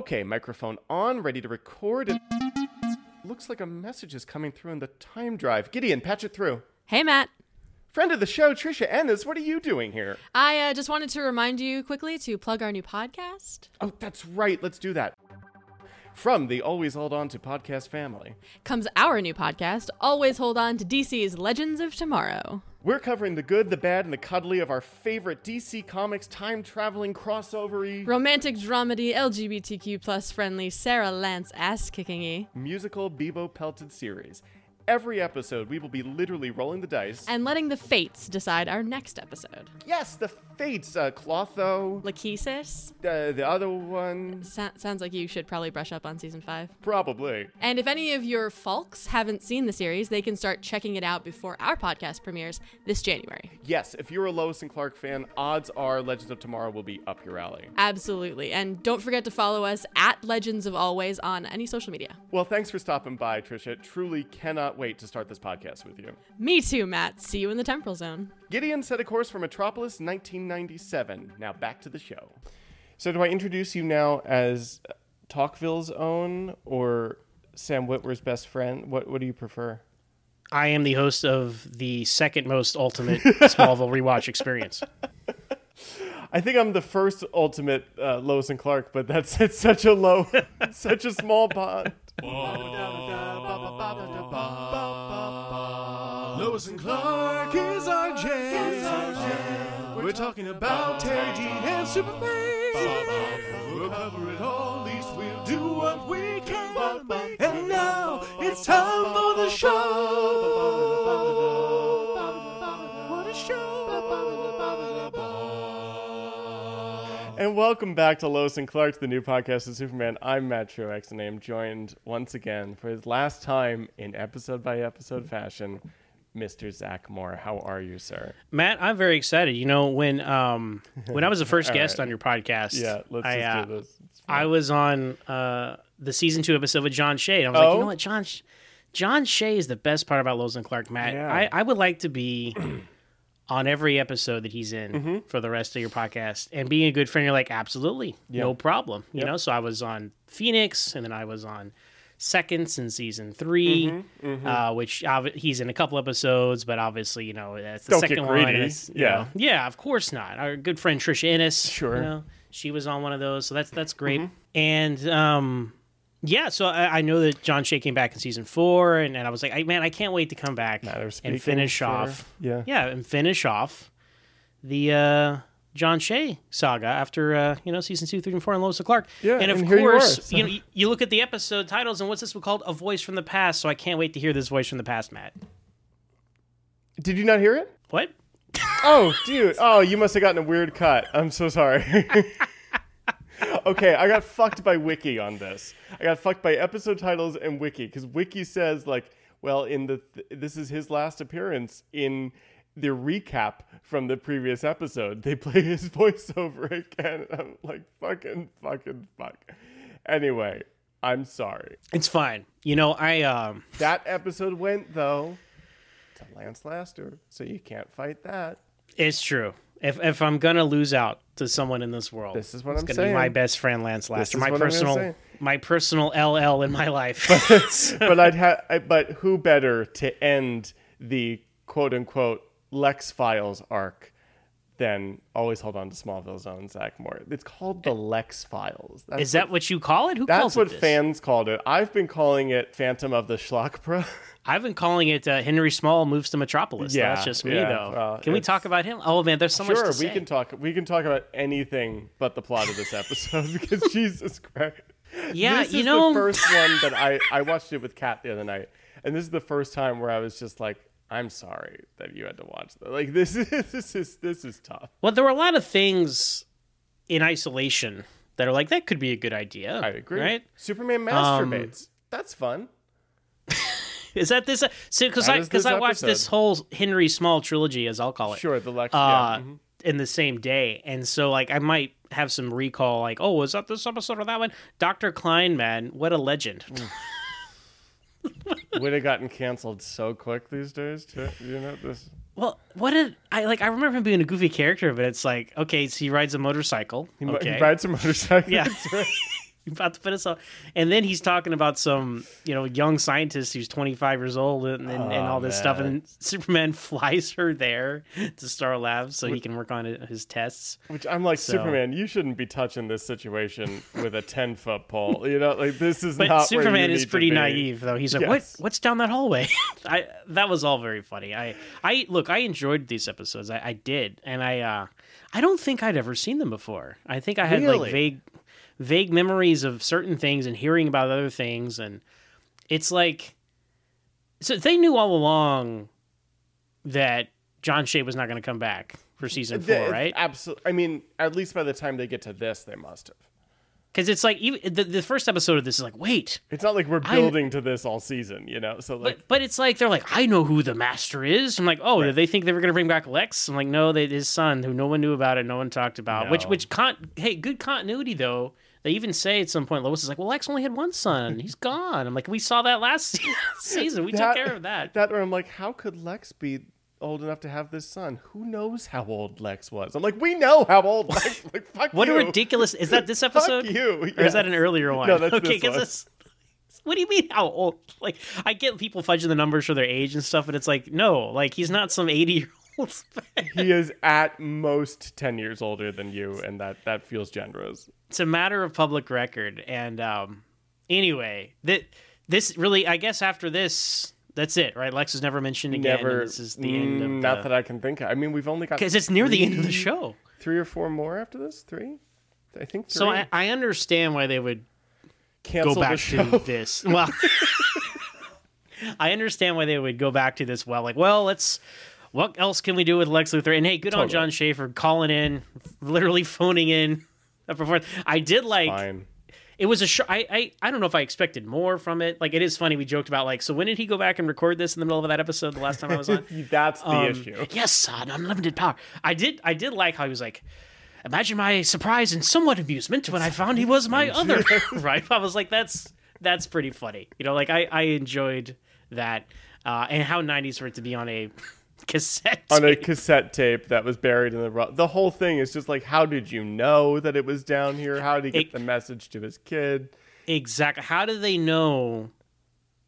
Okay, microphone on, ready to record. It looks like a message is coming through in the time drive. Gideon, patch it through. Hey, Matt. Friend of the show, Trisha Ennis, what are you doing here? I uh, just wanted to remind you quickly to plug our new podcast. Oh, that's right. Let's do that. From the Always Hold On to podcast family, Comes our new podcast, Always Hold On to DC's Legends of Tomorrow. We're covering the good, the bad, and the cuddly of our favorite DC Comics time traveling crossovery Romantic dramedy, LGBTQ plus friendly, Sara Lance ass kicking y. musical Beebo pelted series. Every episode, we will be literally rolling the dice. And letting the fates decide our next episode. yes, the fates, uh, Clotho, Lachesis? uh, the other one, Sa- sounds like you should probably brush up on season five. probably. And if any of your folks haven't seen the series, they can start checking it out before our podcast premieres this January. Yes, if you're a Lois and Clark fan, odds are Legends of Tomorrow will be up your alley. Absolutely. And don't forget to follow us at Legends of Always on any social media. Well, thanks for stopping by, Trisha. Truly cannot wait to start this podcast with you. Me too, Matt. See you in the temporal zone. Gideon set a course for Metropolis 1997. Now back to the show. So, do I introduce you now as Talkville's own or Sam Witwer's best friend? What What do you prefer? I am the host of the second most ultimate Smallville rewatch experience. I think I'm the first ultimate uh, Lois and Clark, but that's it's such a low, such a small pond. Lois and Clark is our jam. We're talking about Teri Dean and Superman. We'll cover it all, at least we'll do what we can. And now it's time for the show. What a show. And welcome back to Lois and Clark, the new podcast of Superman. I'm Matt Truex, and I am joined once again for his last time in episode by episode fashion, Mr. Zach Moore. How are you, sir? Matt, I'm very excited. You know, when um when I was the first guest right. on your podcast, Yeah, let's I, uh, do this. I was on uh the season two episode with John Shea. And I was like, Oh? you know what, John John Shea is the best part about Lois and Clark, Matt. Yeah. I, I would like to be on every episode that he's in Mm-hmm. for the rest of your podcast. And being a good friend, you're like, absolutely, no problem. You know, so I was on Phoenix and then I was on Seconds in season 3 Mm-hmm, Uh, which he's in a couple episodes, but obviously, you know, that's the Don't second one. and greedy. it's, you Yeah. know, yeah, of course not. Our good friend Trisha Ennis, Sure. you know, she was on one of those, so that's that's great. Mm-hmm. And um, yeah, so I, I know that John Shea came back in season four, and, and I was like, I, man, I can't wait to come back and finish sure. off, Yeah. yeah, and finish off the uh, John Shea saga after uh, you know season two, three, and four, and Lois and Clark. Yeah, and of and here you course, are, so- you know, you, you look at the episode titles, and what's this one called? A voice from the past. So I can't wait to hear this voice from the past, Matt. Did you not hear it? What? Oh, dude. Oh, you must have gotten a weird cut. I'm so sorry. okay, I got fucked by Wiki on this. I got fucked by episode titles and Wiki because Wiki says like, well, in the th- this is his last appearance in the recap from the previous episode. They play his voiceover again. And I'm like, fucking, fucking, fuck. Anyway, I'm sorry. It's fine. You know, I um, That episode went though to Lance Laster, so you can't fight that. It's true. If if I'm gonna lose out to someone in this world, This is what it's I'm gonna saying. be my best friend Lance Laster, my what I'm gonna personal my personal LL in my life. but I'd have, but who better to end the quote unquote Lex Files arc than always hold on to Smallville's own Zach Moore? It's called the Lex Files. That's is that what, what you call it? Who that's calls what fans called it? I've been calling it Phantom of the Schlockpra. I've been calling it uh, Henry Small moves to Metropolis. Yeah, that's just me yeah, though. well, can we talk about him? Oh man, there's so much sure, we can talk. We can talk about anything but the plot of this episode because Jesus Christ. Yeah, this you is know, the first one that I I watched it with Kat the other night, and this is the first time where I was just like, I'm sorry that you had to watch that. Like this is this is this is tough. well, there were a lot of things in isolation that are like that could be a good idea. I agree. Right? Superman Um, masturbates. That's fun. Is that this? So because I because I watched this whole Henry Small trilogy, as I'll call it. Sure, the Lex. uh, yeah. mhm. in the same day. And so, like, I might have some recall, like, oh, was that this episode or that one? Dr. Klein, man, what a legend. Would have gotten canceled so quick these days. Too. You know this. well, what did I like? I remember him being a goofy character, but it's like, okay, so he rides a motorcycle. He, okay. he rides a motorcycle. Yeah. Right. about to put us. And then he's talking about some, you know, young scientist who's 25 years old and, and, and Oh, all this stuff. And Superman flies her there to Star Labs so he can work on his tests. Which I'm like, So- Superman, you shouldn't be touching this situation with a 10 foot pole. You know, like this is But not Superman is pretty naive, though. He's like, Yes. "What? What's down that hallway?" I that was all very funny. I I look, I enjoyed these episodes. I, I did, and I uh, I don't think I'd ever seen them before. I think I had Really? like vague vague memories of certain things and hearing about other things, and it's like so they knew all along that John Shea was not going to come back for season four, The- right? Absolutely. I mean, at least by the time they get to this, they must have. Because it's like even the, the first episode of this is like, wait, It's not like we're I- building to this all season, you know? So, like, But but it's like they're like, I know who the master is. I'm like, oh, did they think they were gonna bring back Lex? I'm like, no, they his son, who no one knew about it, no one talked about. Which which con hey, good continuity though. They even say at some point, Lois is like, well, Lex only had one son. He's gone. I'm like, we saw that last season. We That- took care of that. that where I'm like, how could Lex be old enough to have this son? Who knows how old Lex was? I'm like, we know how old Lex. Like, fuck What you. a ridiculous! Is that this Fuck episode? you. Or is that an earlier one? No, that's okay. this one. it's- what do you mean how old? Like I get people fudging the numbers for their age and stuff, but it's like no, like he's not some eighty year He is at most 10 years older than you, and that, that feels generous. it's a matter of public record. And um, anyway, that this really, I guess, after this, that's it, right? Lex is never mentioned again. Never. This is the end of mm, Not the that I can think of. I mean, we've only got. because it's near the end of the show. Three or four more after this? Three? I think three. So I, I understand why they would Cancel go back to this. Well, I understand why they would go back to this. Well, like, well, let's. What else can we do with Lex Luthor? And hey, good on John Shea for calling in, literally phoning in. I did like. Fine. it was a show. I, I I don't know if I expected more from it. Like it is funny. We joked about like, so when did he go back and record this in the middle of that episode the last time I was on? That's the Um, issue. Yes, son, unlimited power. I did I did like how he was like. Imagine my surprise and somewhat amusement when I found he was my other. right? I was like, that's that's pretty funny. You know, like I I enjoyed that, uh, and how '90s for it to be on a cassette. on a cassette tape that was buried in the ro- the whole thing is just like how did you know that it was down here how did he get It- the message to his kid Exactly. How do they know,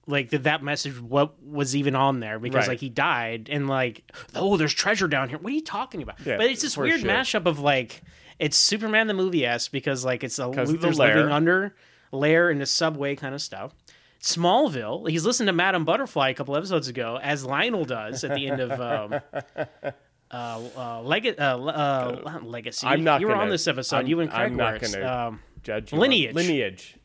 like that that message what was even on there? Because Right. like he died, and like oh, there's treasure down here. What are you talking about? Yeah, but it's this weird shit. mashup of like it's Superman the movie s because like it's a of the Luthor's lair. living under lair in the subway kind of stuff. Smallville. He's listened to Madame Butterfly a couple episodes ago, as Lionel does at the end of. Um, Uh, uh, Leg- uh, uh, legacy. I'm not You were gonna- on this episode. I'm- you and Craig I'm not gonna Um, judge you Lineage. lineage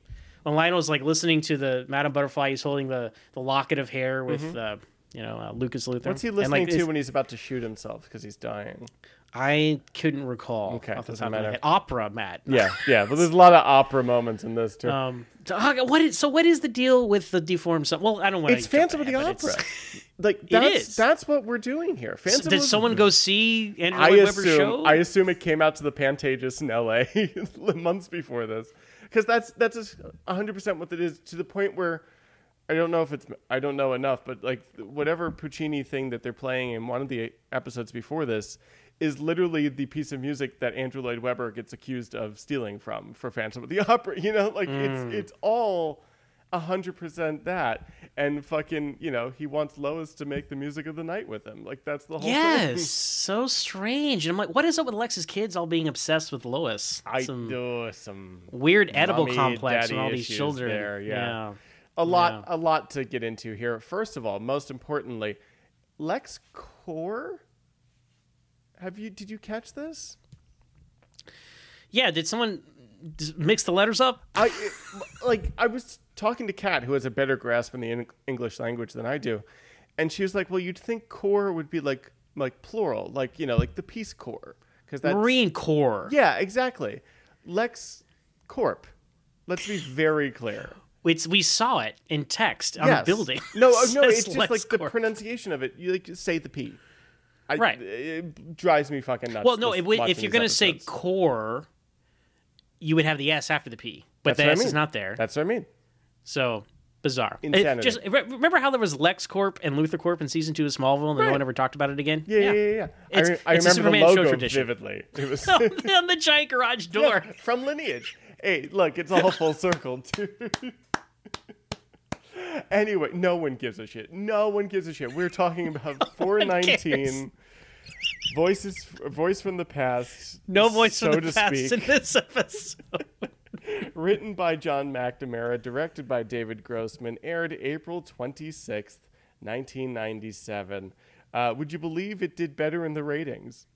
when Lionel's like listening to the Madame Butterfly, he's holding the, the locket of hair with uh, you know uh, Lucas Luthor. Mm-hmm. what's he And, listening like, to when he's about to shoot himself because he's dying I couldn't recall. Okay, off the doesn't top of my matter. head. Opera, Matt. yeah yeah but there's a lot of opera moments in this too Um. So, okay, what is so? What is the deal with the deformed son? Well, I don't want it's Phantom of the Opera. Like that's is. that's what we're doing here. Phantom Did was- someone go see Andrew I Lloyd Webber's assume show? I assume it came out to the Pantages in L.A. months before this, because that's that's hundred percent what it is. To the point where I don't know if it's I don't know enough, but like whatever Puccini thing that they're playing in one of the episodes before this is literally the piece of music that Andrew Lloyd Webber gets accused of stealing from for Phantom of the Opera. You know, like it's mm. it's all hundred percent that, and fucking you know he wants Lois to make the music of the night with him. Like that's the whole thing. yes, so strange. And I'm like, what is up with Lex's kids all being obsessed with Lois? I Some do some weird Oedipal complex and all these children. there, yeah. yeah. a lot Yeah. a lot to get into here. First of all, most importantly, Lex Core. Have you did you catch this? Yeah, did someone mix the letters up? I like I was talking to Kat, who has a better grasp in the English language than I do, and she was like, "Well, you'd think core would be like like plural, like you know, like the Peace Corps, because that's Marine Corps. yeah, exactly. Lex Corp. Let's be very clear. It's we saw it in text on Yes. a building. No, uh, no, it's just Lex like the pronunciation of it. You like say the P. I, Right. It drives me fucking nuts. Well, no, it would, if you're going to say core, you would have the S after the P, but That's the what I S is not there. That's what I mean. So bizarre. It- just remember how there was Lex Corp and Luthor Corp in season two of Smallville, and then no one ever talked about it again. Yeah, yeah, yeah. yeah. I, re- I it's remember the logo tradition. vividly. It was on the giant garage door. from Lineage. hey, look, it's all full circle, dude. anyway, no one gives a shit. No one gives a shit. We're talking about 419 voices, voice from the past. No voice so from the to past speak. in this episode. written by John McNamara, directed by David Grossman, aired April 26th, 1997. Uh, would you believe it did better in the ratings?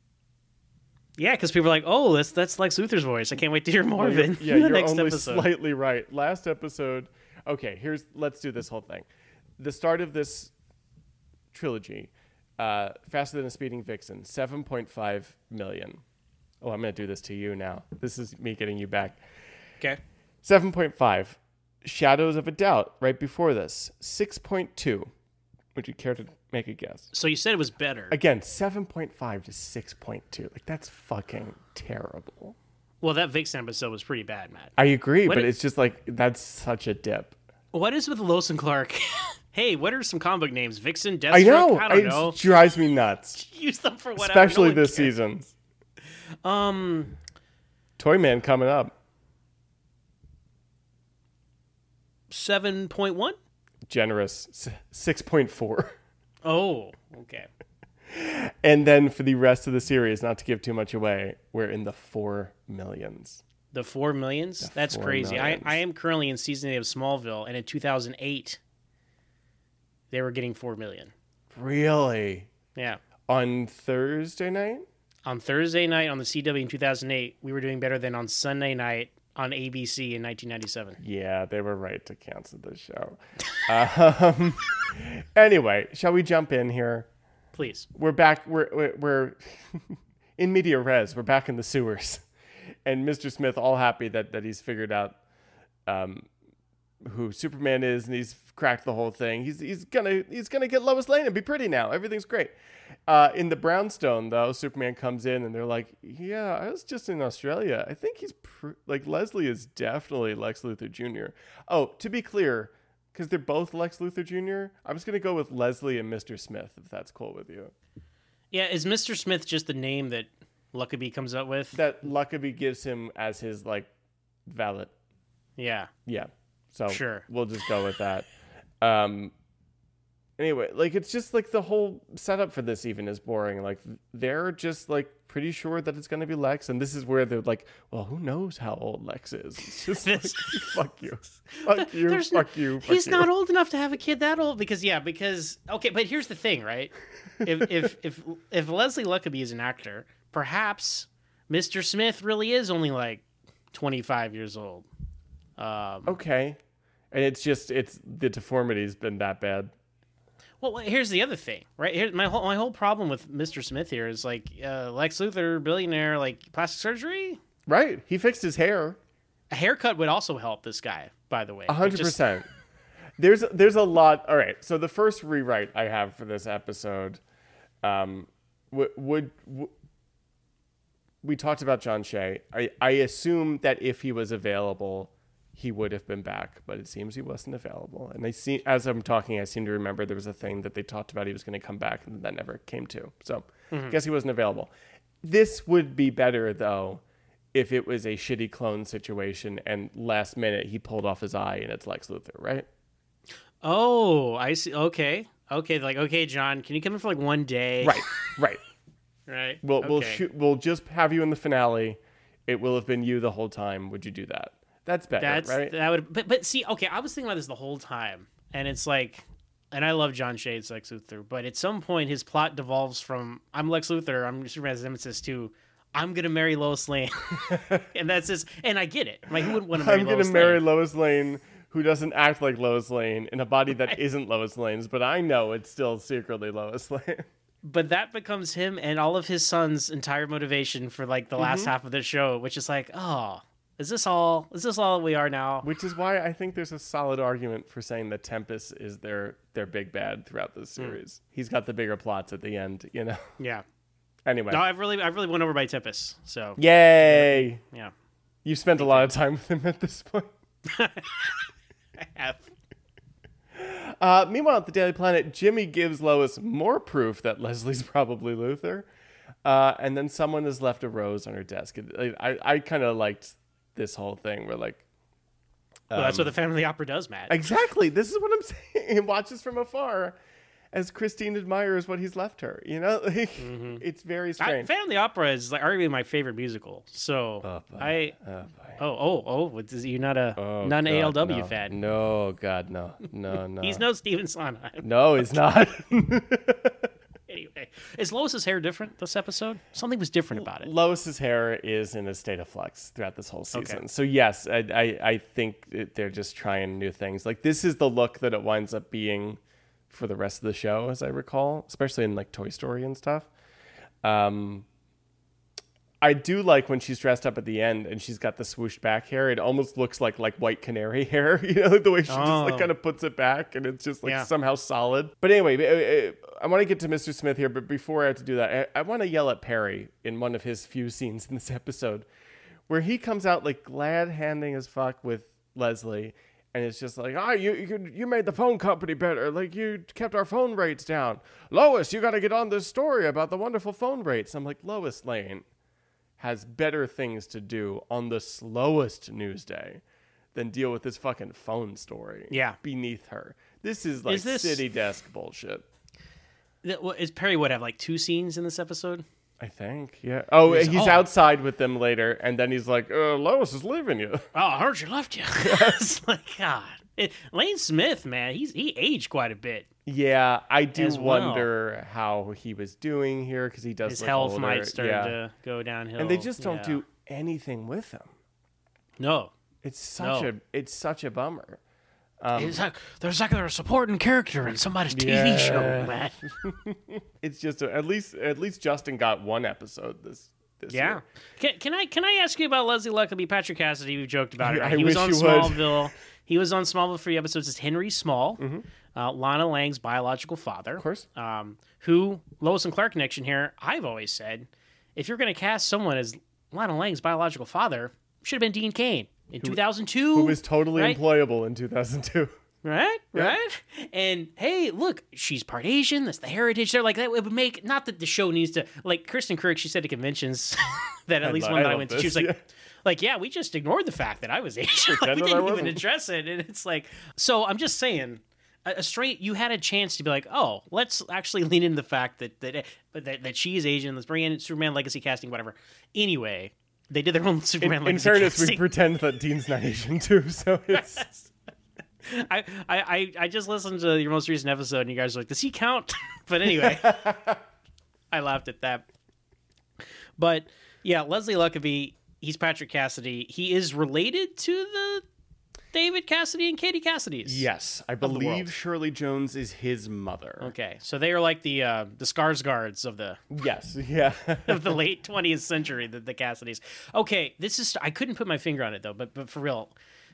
yeah, because people are like, "Oh, that's that's Lex Luthor's voice. I can't wait to hear more of it." yeah, you're next only episode. slightly right. Last episode. Okay, here's let's do this whole thing. The start of this trilogy, uh, Faster Than a Speeding Vixen, 7.5 million. Oh, I'm gonna do this to you now. This is me getting you back. okay. 7.5. Shadows of a Doubt, right before this, 6.2. Would you care to make a guess? So you said it was better. Again, 7.5 to 6.2. Like, that's fucking terrible. Well, that Vixen episode was pretty bad, Matt. I agree, What but is- it's just like, that's such a dip. What is with Lois and Clark? hey, what are some comic book names? Vixen, Deathstroke. I know. I don't it know. drives me nuts. Use them for whatever. Especially no this cares. season. Um, Toyman coming up. seven point one. Generous. 6.4. Oh, okay. And then for the rest of the series, not to give too much away, we're in the four millions. The four millions. That's four crazy. millions. I I am currently in season eight of Smallville, and in 2008, they were getting four million. Really? Yeah. On Thursday night? On Thursday night on the CW in 2008, we were doing better than on Sunday night on ABC in 1997. Yeah, they were right to cancel the show. um, anyway, shall we jump in here? Please. We're back. We're we're, we're in media res. We're back in the sewers, and Mr. Smith all happy that that he's figured out um, who Superman is, and he's cracked the whole thing. He's he's gonna he's gonna get Lois Lane and be pretty now. Everything's great. Uh, in the brownstone, though, Superman comes in and they're like, "Yeah, I was just in Australia. I think he's pr- like Leslie is definitely Lex Luthor Jr." Oh, to be clear, because they're both Lex Luthor Jr., I'm just gonna go with Leslie and Mr. Smith if that's cool with you. Yeah, is Mr. Smith just the name that Luckabee comes up with? That Luckabee gives him as his like valet. yeah. Yeah. So Sure. we'll just go with that. Um anyway, like it's just like the whole setup for this even is boring. Like they're just like pretty sure that it's gonna be Lex, and this is where they're like, Well, who knows how old Lex is? It's just like fuck you. Fuck you, There's no- fuck you, fuck He's you. not old enough to have a kid that old because yeah, because okay, but here's the thing, right? If if if if Leslie Luckabee is an actor, perhaps Mr. Smith really is only like 25 years old. Um, Okay. And it's just it's the deformity's been that bad. Well, here's the other thing, right? Here, my whole my whole problem with Mr. Smith here is like uh, Lex Luthor, billionaire, like plastic surgery. Right. He fixed his hair. A haircut would also help this guy, by the way. A hundred just- percent. There's there's a lot. All right. So the first rewrite I have for this episode, um, would would w- we talked about John Shea. I I assume that if he was available, he would have been back, but it seems he wasn't available. And I see as I'm talking, I seem to remember there was a thing that they talked about he was going to come back, and that never came to. So i guess he wasn't available. This would be better though if it was a shitty clone situation and last minute he pulled off his eye and it's Lex Luthor, right? Oh, I see. Okay, okay. Like, okay, John, can you come in for like one day? Right, right. right. We'll we'll shoot. We'll just have you in the finale. It will have been you the whole time. Would you do that? That's better, That's right? that would. But but see, okay, I was thinking about this the whole time, and it's like, and I love John Shea's Lex Luthor, but at some point his plot devolves from I'm Lex Luthor, I'm Superman's nemesis to I'm gonna marry Lois Lane, and that's just, and I get it. Like, who wouldn't want to marry I'm gonna Lois marry Lane? Lois Lane, who doesn't act like Lois Lane in a body that not Lois Lane's, but I know it's still secretly Lois Lane. But that becomes him and all of his sons' entire motivation for like the Mm-hmm. last half of the show, which is like, oh, is this all? Is this all that we are now? Which is why I think there's a solid argument for saying that Tempest is their their big bad throughout this Hmm. series. He's got the bigger plots at the end, you know. Yeah. Anyway, No, I've really, I've really won over by Tempest. So yay! yeah, You spent a lot of time with him at this point. I have. Uh, meanwhile, at the Daily Planet, Jimmy gives Lois more proof that Leslie's probably Luthor. Uh, and then someone has left a rose on her desk. I, I kind of liked this whole thing. Where like Well, that's what Um, the family opera does, Matt. exactly this is what I'm saying. He watches from afar as Christine admires what he's left her. You know, like, it's very strange. I, family opera is like arguably my favorite musical. So Oh. I Oh, oh oh oh, what is- you're not a Oh, God, ALW no. fan. No, God, no, no, no. He's no Stephen Sondheim. No, he's not. Is Lois's hair different this episode? Something was different about it. Lois's hair is in a state of flux throughout this whole season. Okay. So yes, I, I, I think it, they're just trying new things. Like this is the look that it winds up being for the rest of the show, as I recall, especially in like Toy Story and stuff. Um, I do like when she's dressed up at the end and she's got the swooshed back hair. It almost looks like like white canary hair, you know, the way she just like Oh. kind of puts it back and it's just like Yeah. somehow solid. But anyway, uh, uh, I want to get to Mr. Smith here, but before I have to do that, I, I want to yell at Perry in one of his few scenes in this episode where he comes out like glad handing as fuck with Leslie. And it's just like, ah, you, you you made the phone company better. Like you kept our phone rates down. Lois, you got to get on this story about the wonderful phone rates. I'm like, Lois Lane has better things to do on the slowest news day than deal with this fucking phone story. Yeah. beneath her. This is like Is this- city desk bullshit. Is Perry would have like two scenes in this episode? I think, yeah. Oh, He's- he's oh. outside with them later, and then he's like, uh, "Lois is leaving you." Oh, I heard you left you. it's like God. It, Lane Smith, man, he's he aged quite a bit. Yeah, I do well. wonder how he was doing here because he does His health older. might start yeah. to go downhill. and they just don't Yeah. do anything with him. no. It's such No. a it's such a bummer. Um, it's like there's like they're a supporting character in somebody's TV show, man. It's just a, at least at least Justin got one episode this Yeah. year. Can, can I can I ask you about Leslie Luckabee, Patrick Cassidy? We've joked about it. I Right? he was on. Smallville. He was on Smallville for three episodes as Henry Small, uh, Lana Lang's biological father. Mm-hmm. Of course. Um, who Lois and Clark connection here? I've always said, if you're going to cast someone as Lana Lang's biological father, should have been Dean Cain in 2002. Who was totally right? employable in 2002. Right, right. And hey, look, she's part Asian. That's the heritage they're Like that would make not that the show needs to like Kristin Kreuk. She said at conventions that at I least lo- one that I love went to, she was like, yeah. like yeah, we just ignored the fact that I was Asian. like, we didn't even address it. And it's like, so I'm just saying. A a straight, you had a chance to be like, oh, let's actually lean into the fact that that that, that she is Asian. Let's bring in Superman legacy casting, whatever. Anyway, they did their own In, Superman in legacy fairness, we pretend that Dean's not Asian too, so it's I, I, I- just listened to your most recent episode, and you guys were like, "Does he count?" but anyway, I laughed at that. But yeah, Leslie Luckabee, he's Patrick Cassidy. He is related to the David Cassidy and Katie Cassidy's. yes, I believe Shirley Jones is his mother. Okay, so they are like the uh, the Skarsgårds of the Yes, yeah. of the late 20th century, the, the Cassidys. Okay, this is I couldn't put my finger on it though, but but for real,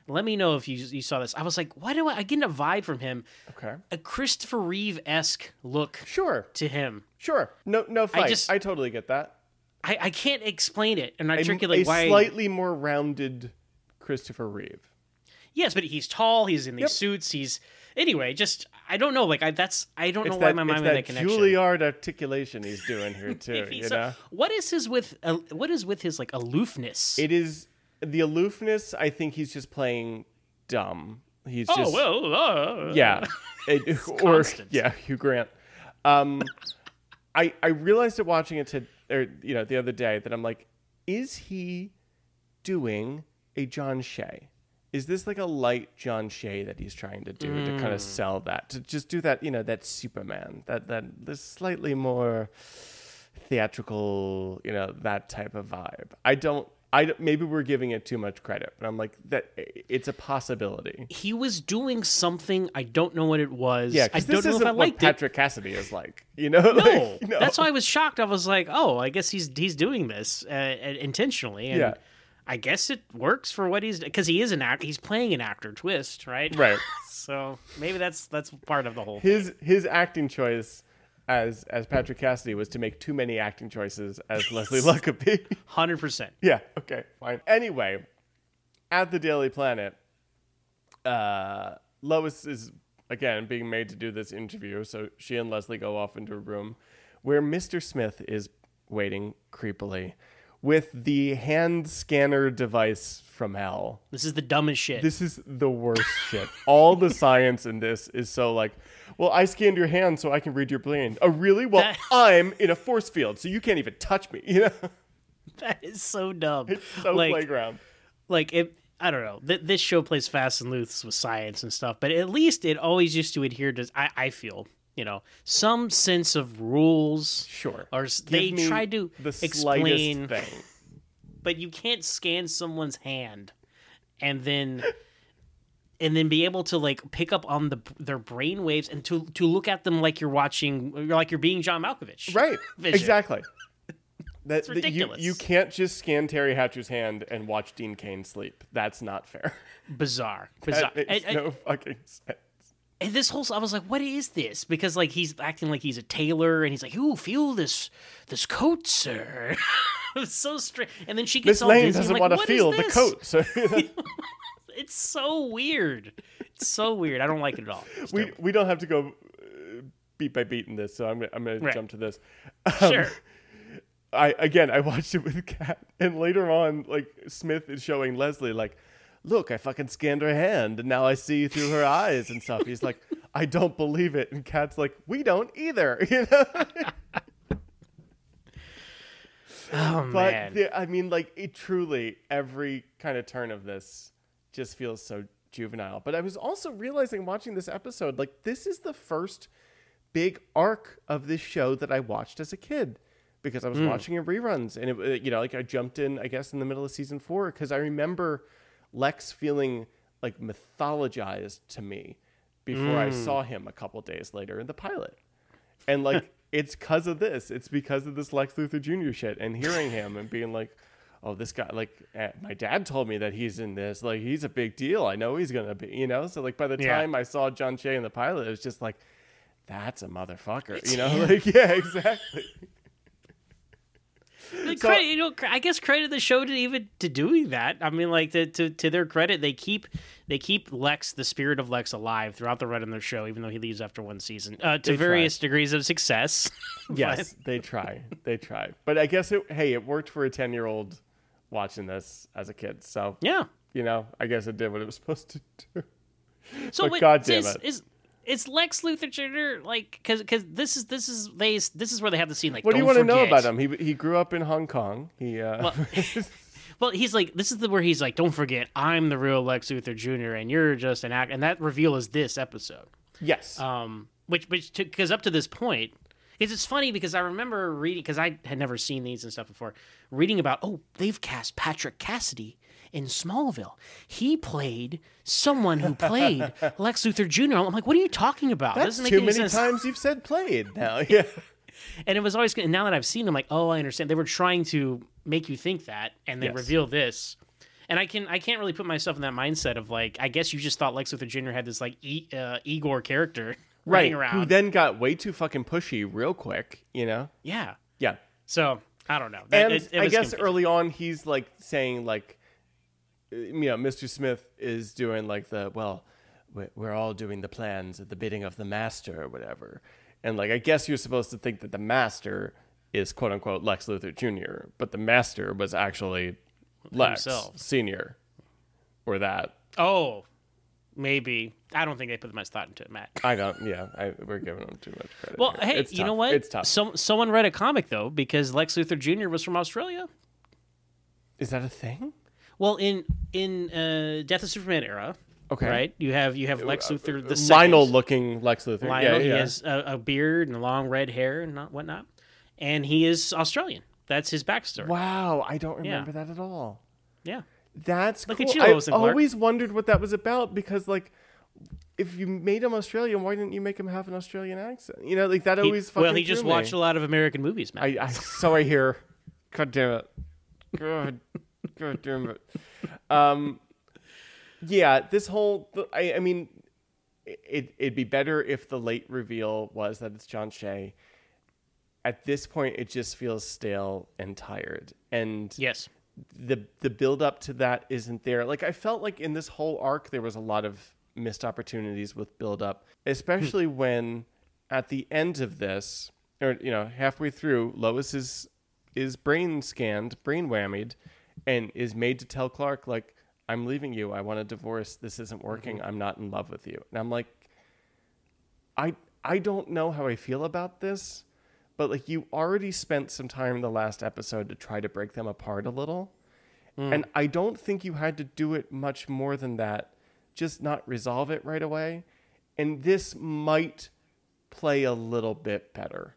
let me know if you you saw this. I was like, why do I, I get a vibe from him? okay. a Christopher Reeve esque look Sure, to him. sure. No, no fight. I, just- totally get that. I, I can't explain it and A- articulate a why. slightly more rounded Christopher Reeve. Yes, but he's tall. He's in these Yep. suits. He's anyway. Just I don't know. Like I that's I don't It's know that, why my mind made that that connection. Juilliard articulation he's doing here too. You know, what is his with uh, what is with his like aloofness? it is the aloofness. I think he's just playing dumb. He's just oh just well, uh, yeah, It- or constant. yeah, Hugh Grant. Um, I I realized it watching it to or you know the other day that I'm like, is he doing a John Shea? Is this like a light John Shea that he's trying to do to Mm. kind of sell that to just do that you know that Superman that that this slightly more theatrical you know that type of vibe. I don't. I maybe we're giving it too much credit, but I'm like that. It's a possibility. He was doing something. I don't know what it was. Yeah, I don't this know isn't if I what liked it. Patrick Cassidy is like. You know, No, Like, no. that's why I was shocked. I was like, "Oh, I guess he's he's doing this uh, uh, intentionally." And Yeah. I guess it works for what he's because he is an act. He's playing an actor twist, right? right. So maybe that's that's part of the whole. His his acting choice as as Patrick Cassidy was to make too many acting choices as Leslie Luckabee. Hundred percent. yeah. Okay. Fine. Anyway, at the Daily Planet, uh, Lois is again being made to do this interview, so she and Leslie go off into a room where Mr. Smith is waiting creepily with the hand scanner device from hell. This is the dumbest shit. This is the worst shit. All the science in this is so like, well, I scanned your hand so I can read your brain. Oh, really? Well, That- I'm in a force field, so you can't even touch me. You know, that is so dumb. it's so like, playground. like it I don't know. Th- this show plays fast and loose with science and stuff, but at least it always used to adhere to I, I feel, you know, some sense of rules. Sure. Or Give they me try to the explain slightest thing. but you can't scan someone's hand and then and then be able to like pick up on the their brain waves and to to look at them like you're watching you're like you're being John Malkovich. Right. Vision. Exactly. That, that you, ridiculous. you can't just scan Teri Hatcher's hand and watch Dean Cain sleep. That's not fair. Bizarre. Bizarre. That makes And- and- no fucking sense. And this whole I was like, what is this? Because like he's acting like he's a tailor, and he's like, "Ooh, feel this this coat, sir." it was so strange. And then she gets Miss all Lane dizzy. Doesn't like, want to feel the coat. So It's so weird. It's so weird. I don't like it at all. It's we terrible. we don't have to go uh, beat by beat in this. So I'm gonna- I'm going to Right. jump to this. sure. I again I watched it with Kat, and later on, like Smith is showing Leslie like, look, I fucking scanned her hand, and now I see through her eyes and stuff. He's like, I don't believe it, and Kat's like, we don't either, you know. Oh but man. the, I mean, like it truly every kind of turn of this just feels so juvenile. But I was also realizing watching this episode, like this is the first big arc of this show that I watched as a kid because I was watching it reruns and it uh, you know like I jumped in I guess in the middle of season 4 cuz I remember Lex feeling like mythologized to me before I saw him a couple days later in the pilot. And like it's cuz of this. It's because of this Lex Luthor Jr. shit and hearing him and being like Oh, this guy! Like, eh, my dad told me that he's in this. Like, he's a big deal. I know he's gonna be. You know. So, like, by the Yeah. time I saw John Shea in the pilot, it was just like, that's a motherfucker. You know, like yeah, exactly. The So- credit, you know, I guess credit the show to even to doing that. I mean, like to, to to their credit, they keep they keep Lex, the spirit of Lex, alive throughout the run of their show, even though he leaves after one season, uh, to They try. various degrees of success. Yes, they try. They try. But I guess it. Hey, it worked for a ten-year-old watching this as a kid. So yeah. you know, I guess it did what it was supposed to do. So But wait, goddamn is, it. is is Lex Luthor Jr. like because because this is this is they this is where they have the scene like What do you want to know about him? He he grew up in Hong Kong. He uh, Well, well, he's like this is the where he's like, don't forget, I'm the real Lex Luthor Jr. and you're just an act, and that reveal is this episode. yes. Um, which which because up to this point, because it's funny because I remember reading because I had never seen these and stuff before, reading about oh they've cast Patrick Cassidy in Smallville. He played someone who played Lex Luthor Jr. I'm like, what are you talking about? That's doesn't make too any many sense. times you've said played now. Yeah. And it was always and now that I've seen, them, like, oh, I understand. They were trying to make you think that, and then Yes. reveal this. And I can I can't really put myself in that mindset of like I guess you just thought Lex Luthor Jr. had this like e, uh, Igor character running Right. around. Who then got way too fucking pushy real quick. You know. yeah. Yeah. So I don't know. That- and it- it I guess confusing. early on he's like saying like, you know, Mr. Smith is doing like the well, we- we're all doing the plans at the bidding of the master or whatever, and like I guess you're supposed to think that the master is quote unquote Lex Luthor Jr., but the master was actually Lex Himself. Senior, or that. Oh, maybe. I don't think they put much thought into it, Matt. I don't. Yeah, I, we're giving them too much credit. Well, here. hey, It's you know what? It's tough. Some someone read a comic though because Lex Luthor Jr. was from Australia. is that a thing? Well, in in uh, Death of Superman era, Okay. Right? You have you have Lex Luthor the second. Lionel looking Lex Luthor. Lionel. yeah, He has a, a beard and long red hair and not whatnot, and he is Australian. That's his backstory. Wow, I don't Yeah. remember that at all. Yeah. That's Look cool. at you, I Lois and Clark. always wondered what that was about because, like, if you made him Australian, why didn't you make him have an Australian accent? You know, like that He- always. fucking well, he just me. watched a lot of American movies, man. I, I so I hear. God damn it. God, God damn it. Um, yeah, this whole. I, I mean, it it'd be better if the late reveal was that it's John Shea. At this point, it just feels stale and tired, and yes. the the build up to that isn't there. Like I felt like in this whole arc there was a lot of missed opportunities with build up, especially when at the end of this or you know halfway through Lois is is brain scanned, brain whammied, and is made to tell Clark like, "I'm leaving you. I want a divorce. This isn't mm-hmm. working. I'm not in love with you." And I'm like, I I don't know how I feel about this, but like you already spent some time in the last episode to try to break them apart a little. Mm. And I don't think you had to do it much more than that. Just not resolve it right away. And this might play a little bit better.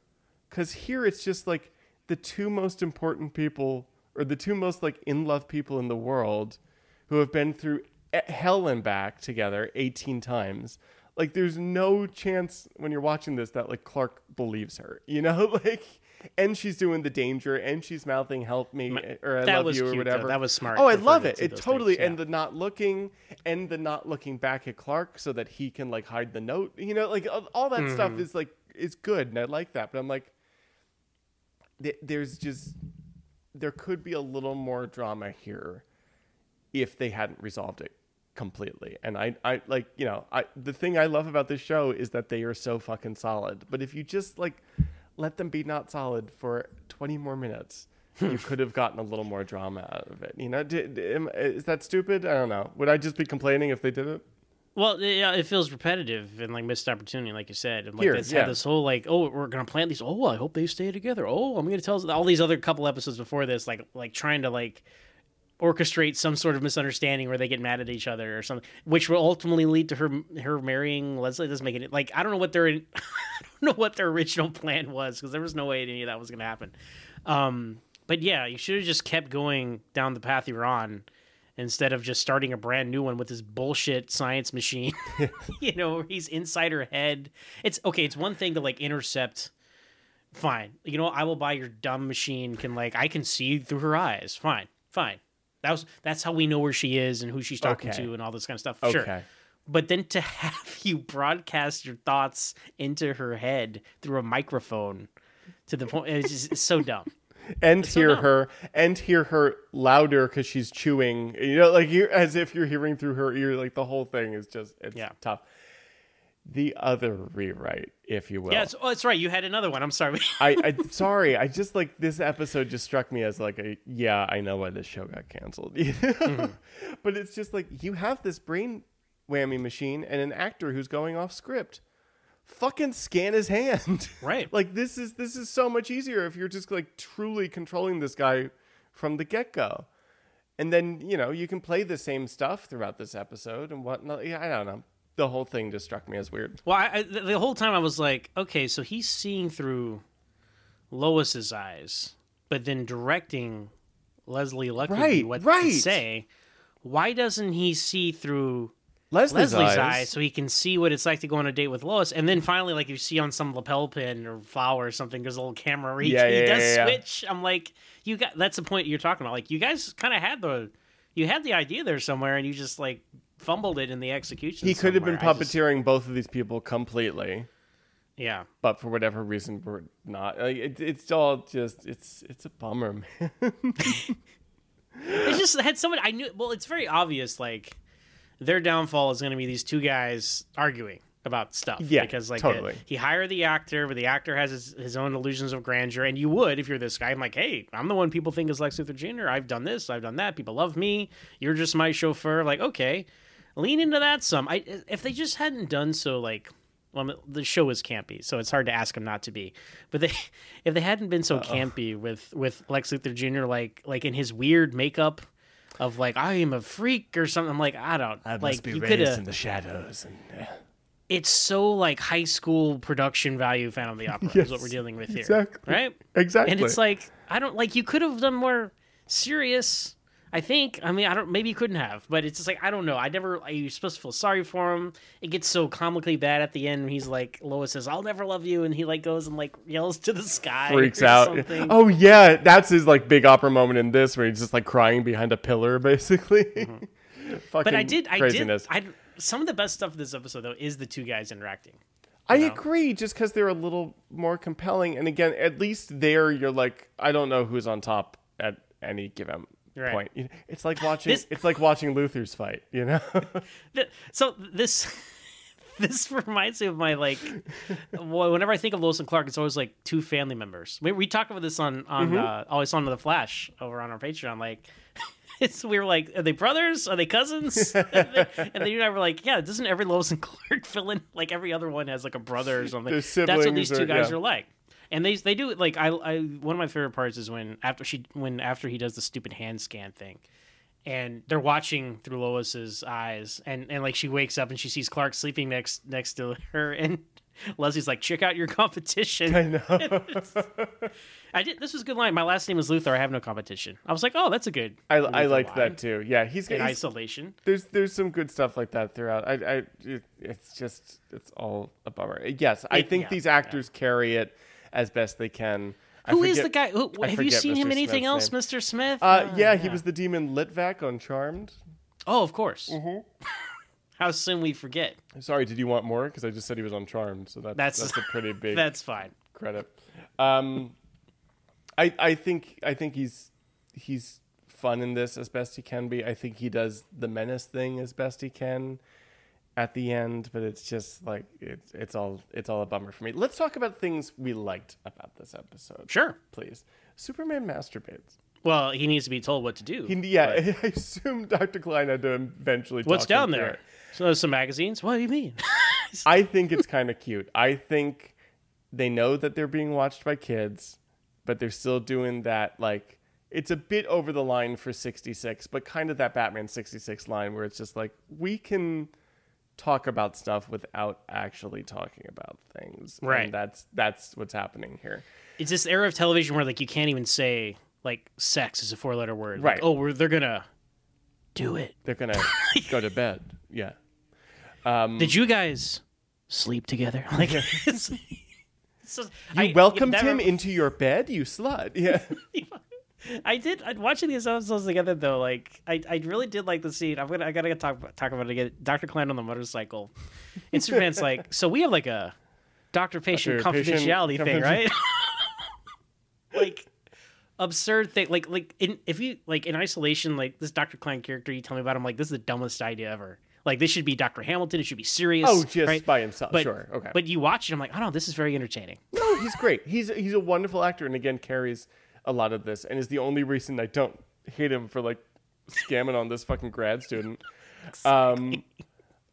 Cuz here it's just like the two most important people or the two most like in love people in the world who have been through hell and back together 18 times like there's no chance when you're watching this that like clark believes her you know? Like and she's doing the danger and she's mouthing help me or i that love you or cute, though. whatever. That was smart. Oh i love it. it totally things, and the not looking and the not looking back at clark so that he can like hide the note you know? Like all, that stuff Mm-hmm. is like is good and i like that but i'm like th- there's just there could be a little more drama here if they hadn't resolved it completely. And I, I like, you know, I the thing I love about this show is that they are so fucking solid. But if you just like let them be not solid for 20 more minutes, you could have gotten a little more drama out of it. You know, did, is that stupid? I don't know. Would I just be complaining if they did it? Well, yeah, it feels repetitive and like missed opportunity, like you said. And like Here, it's yeah. had this whole like, oh, we're gonna plant these. Oh, I hope they stay together. Oh, I'm gonna tell all these other couple episodes before this, like like trying to like orchestrate some sort of misunderstanding where they get mad at each other or something, which will ultimately lead to her her marrying Leslie. It doesn't make it like I don't know what their I don't know what their original plan was because there was no way any of that was gonna happen. Um, but yeah, you should have just kept going down the path you were on instead of just starting a brand new one with this bullshit science machine. you know, he's inside her head. It's okay. It's one thing to like intercept. Fine, you know, I will buy your dumb machine. Can like I can see through her eyes. Fine, fine. That was that's how we know where she is and who she's talking Okay. to and all this kind of stuff. Okay. Sure, but then to have you broadcast your thoughts into her head through a microphone to the point it's just it's so dumb. And so hear dumb. her and hear her louder because she's chewing. You know, like you as if you're hearing through her ear. Like the whole thing is just it's Yeah. tough. The other rewrite, if you will. Yeah, oh, that's right. You had another one. I'm sorry. I, I sorry. I just like this episode just struck me as like a yeah. I know why this show got canceled. Mm-hmm. But it's just like you have this brain whammy machine and an actor who's going off script. Fucking scan his hand. Right. like this is this is so much easier if you're just like truly controlling this guy from the get go. And then you know you can play the same stuff throughout this episode and whatnot. Yeah, I don't know. The whole thing just struck me as weird. Well, I, I, the whole time I was like, okay, so he's seeing through Lois's eyes, but then directing Leslie Luckabee Right, what right. to say. Why doesn't he see through Leslie's, Leslie's eyes. eyes so he can see what it's like to go on a date with Lois? And then finally, like you see on some lapel pin or flower or something, there's a little camera where he, Yeah, he yeah, does yeah, switch. I'm like, you got that's the point you're talking about. Like you guys kind of had the you had the idea there somewhere, and you just like fumbled it in the execution. he could have been. I just- puppeteering both of these people completely. yeah. but for whatever reason we're not like, it, it's all just it's it's a bummer man It just had someone. I knew. Well, it's very obvious. Like their downfall is going to be these two guys arguing about stuff. Yeah, because like totally. uh, he hired the actor, but the actor has his, his own illusions of grandeur. And you would if you're this guy. I'm like, hey, I'm the one people think is Lex Luthor Jr. I've done this, I've done that. People love me. You're just my chauffeur. Like, okay, lean into that some. I if they just hadn't done so, like. Well, the show is campy, so it's hard to ask them not to be. But they, if they hadn't been so campy with with Lex Luthor Jr. like like in his weird makeup of like I am a freak or something, I'm like I don't like you could have. the shadows and uh, It's so like high school production value Phantom of the Opera is what we're dealing with here, exactly. right? exactly And it's like I don't like you could have done more serious. I think. I mean, I don't. Maybe you couldn't have, but it's just like I don't know. I never. are You're supposed to feel sorry for him. It gets so comically bad at the end. He's like, Lois says, "I'll never love you," and he like goes and like yells to the sky, freaks or out Something. oh yeah that's his like big opera moment in this where he's just like crying behind a pillar basically Mm-hmm. but I did. I craziness. did. I some of the best stuff of this episode though is the two guys interacting. I know? agree, just because they're a little more compelling. And again, at least there, you're like, I don't know who's on top at any given Right. point. You know, It's like watching. This- It's like watching Luthor's fight. You know. So this this reminds me of my like whenever I think of Lois and Clark, it's always like two family members. We, we talked about this on on uh, always on the Flash over on our Patreon. Like, it's we were like, are they brothers? Are they cousins? and then and then you and I were like, yeah, doesn't every Lois and Clark villain like every other one has like a brother or something? That's what these two guys yeah. are like. And they they do like I I one of my favorite parts is when after she when after he does the stupid hand scan thing and they're watching through Lois's eyes, and and like she wakes up and she sees Clark sleeping next next to her, and Leslie's like, "Check out your competition." I know. I did. This was a good line. My last name is Luthor. I have no competition. I was like, "Oh, that's a good." I, I Luthor liked line. that too. Yeah, he's, In he's isolation. there's there's some good stuff like that throughout. I, I it, it's just it's all a bummer. Yes, I It- think yeah, these actors carry it as best they can. I Who is forget- the guy? Who, have you seen him Mr. in anything Smith's else, name. Mr. Smith? Uh, Oh, yeah, he was the demon Litvak on Charmed. Oh, of course. Mm-hmm. How soon we forget? Sorry, did you want more? Because I just said he was on Charmed, so that's That's- that's, a pretty big That's fine. credit. Um, I I think I think he's he's fun in this as best he can be. I think he does the menace thing as best he can at the end, but it's just like it's it's all it's all a bummer for me. Let's talk about things we liked about this episode. Sure. please. Superman masturbates. Well, he needs to be told what to do. He, yeah, I assume Dr. Klein had to eventually. What's down there? So some magazines. What do you mean? I think it's kind of cute. I think they know that they're being watched by kids, but they're still doing that like it's a bit over the line for 66, but kind of that Batman 66 line where it's just like we can talk about stuff without actually talking about things. And Right. that's that's what's happening here. it's this era of television where like you can't even say like sex is a four letter word. Like, Right. oh, we're, they're gonna do it. They're to go to bed. Yeah. Um, Did you guys sleep together? Like, it's, it's just- you I- welcomed him into your bed, you slut. Yeah. I did. I, watching these episodes together though, like I, I really did like the scene. I'm gonna, I gotta talk about- talk about it again. Doctor Klein on the motorcycle. And Superman's like, so we have like a doctor patient confidentiality thing, right? like absurd thing. Like like in if you like in isolation, like this Doctor Klein character, you tell me about I'm like this is the dumbest idea ever. Like this should be Doctor Hamilton. It should be serious. Oh, just right? by himself. But, sure. Okay. But you watch it, I'm like, I don't know, this is very entertaining. No, he's great. He's he's a wonderful actor, and again carries a lot of this, and is the only reason I don't hate him for like scamming on this fucking grad student. Um,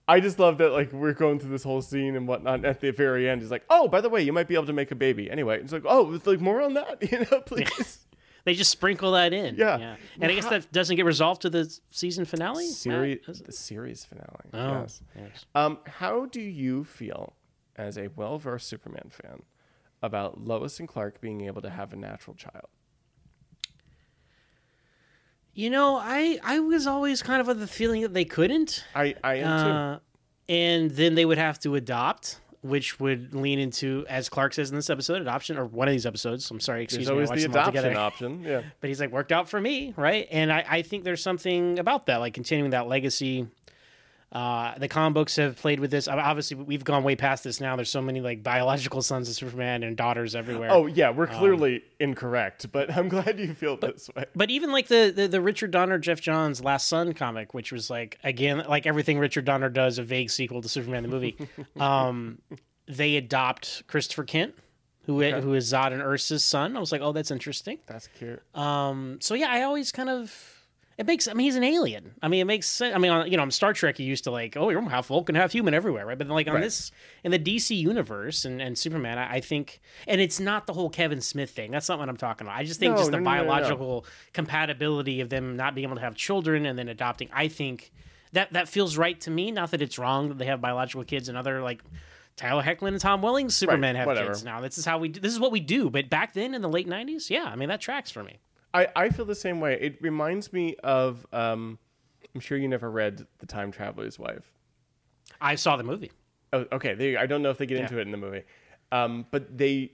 I just love that like we're going through this whole scene and whatnot. And at the very end, he's like, "Oh, by the way, you might be able to make a baby." Anyway, it's like, "Oh, it's like more on that, you know, please." They just sprinkle that in. Yeah. And I guess that doesn't get resolved to the season finale. series? The series finale. Oh, Yes. yes. Um, how do you feel as a well versed Superman fan about Lois and Clark being able to have a natural child? You know, I I was always kind of of the feeling that they couldn't, I I am too. uh, and then they would have to adopt, which would lean into, as Clark says in this episode, adoption or one of these episodes. I'm sorry, excuse There's me. I always the adoption option. Yeah. but he's like worked out for me right and i, I think there's something about that like continuing that legacy uh, the comic books have played with this. Obviously we've gone way past this now. There's so many like biological sons of superman and daughters everywhere. Oh yeah, we're Um, clearly incorrect, but I'm glad you feel this way. but even like the, the the richard donner geoff johns last son comic which was like again like everything richard donner does a vague sequel to superman the movie um, they adopt christopher kent who, who is zod and ursa's son. I was like oh that's interesting. That's cute. Um, so yeah, I always kind of it makes. I mean, he's an alien. I mean, it makes sense. I mean, on, you know, on Star Trek, you used to like, oh, you're half Vulcan, half human everywhere, right? But then, like on Right. this, in the DC universe and, and Superman, I, I think, and it's not the whole Kevin Smith thing. That's not what I'm talking about. I just think No, just the no, no, no, biological compatibility of them not being able to have children and then adopting. I think that that feels right to me. Not that it's wrong that they have biological kids and other like. Tyler Hoechlin and Tom Welling, Superman have whatever. kids now. This is how we do. This is what we do. But back then in the late '90s, yeah, I mean that tracks for me. I, I feel the same way. It reminds me of um, I'm sure you never read The Time Traveler's Wife. I saw the movie. Oh, okay. They, I don't know if they get into it in the movie, um, but they,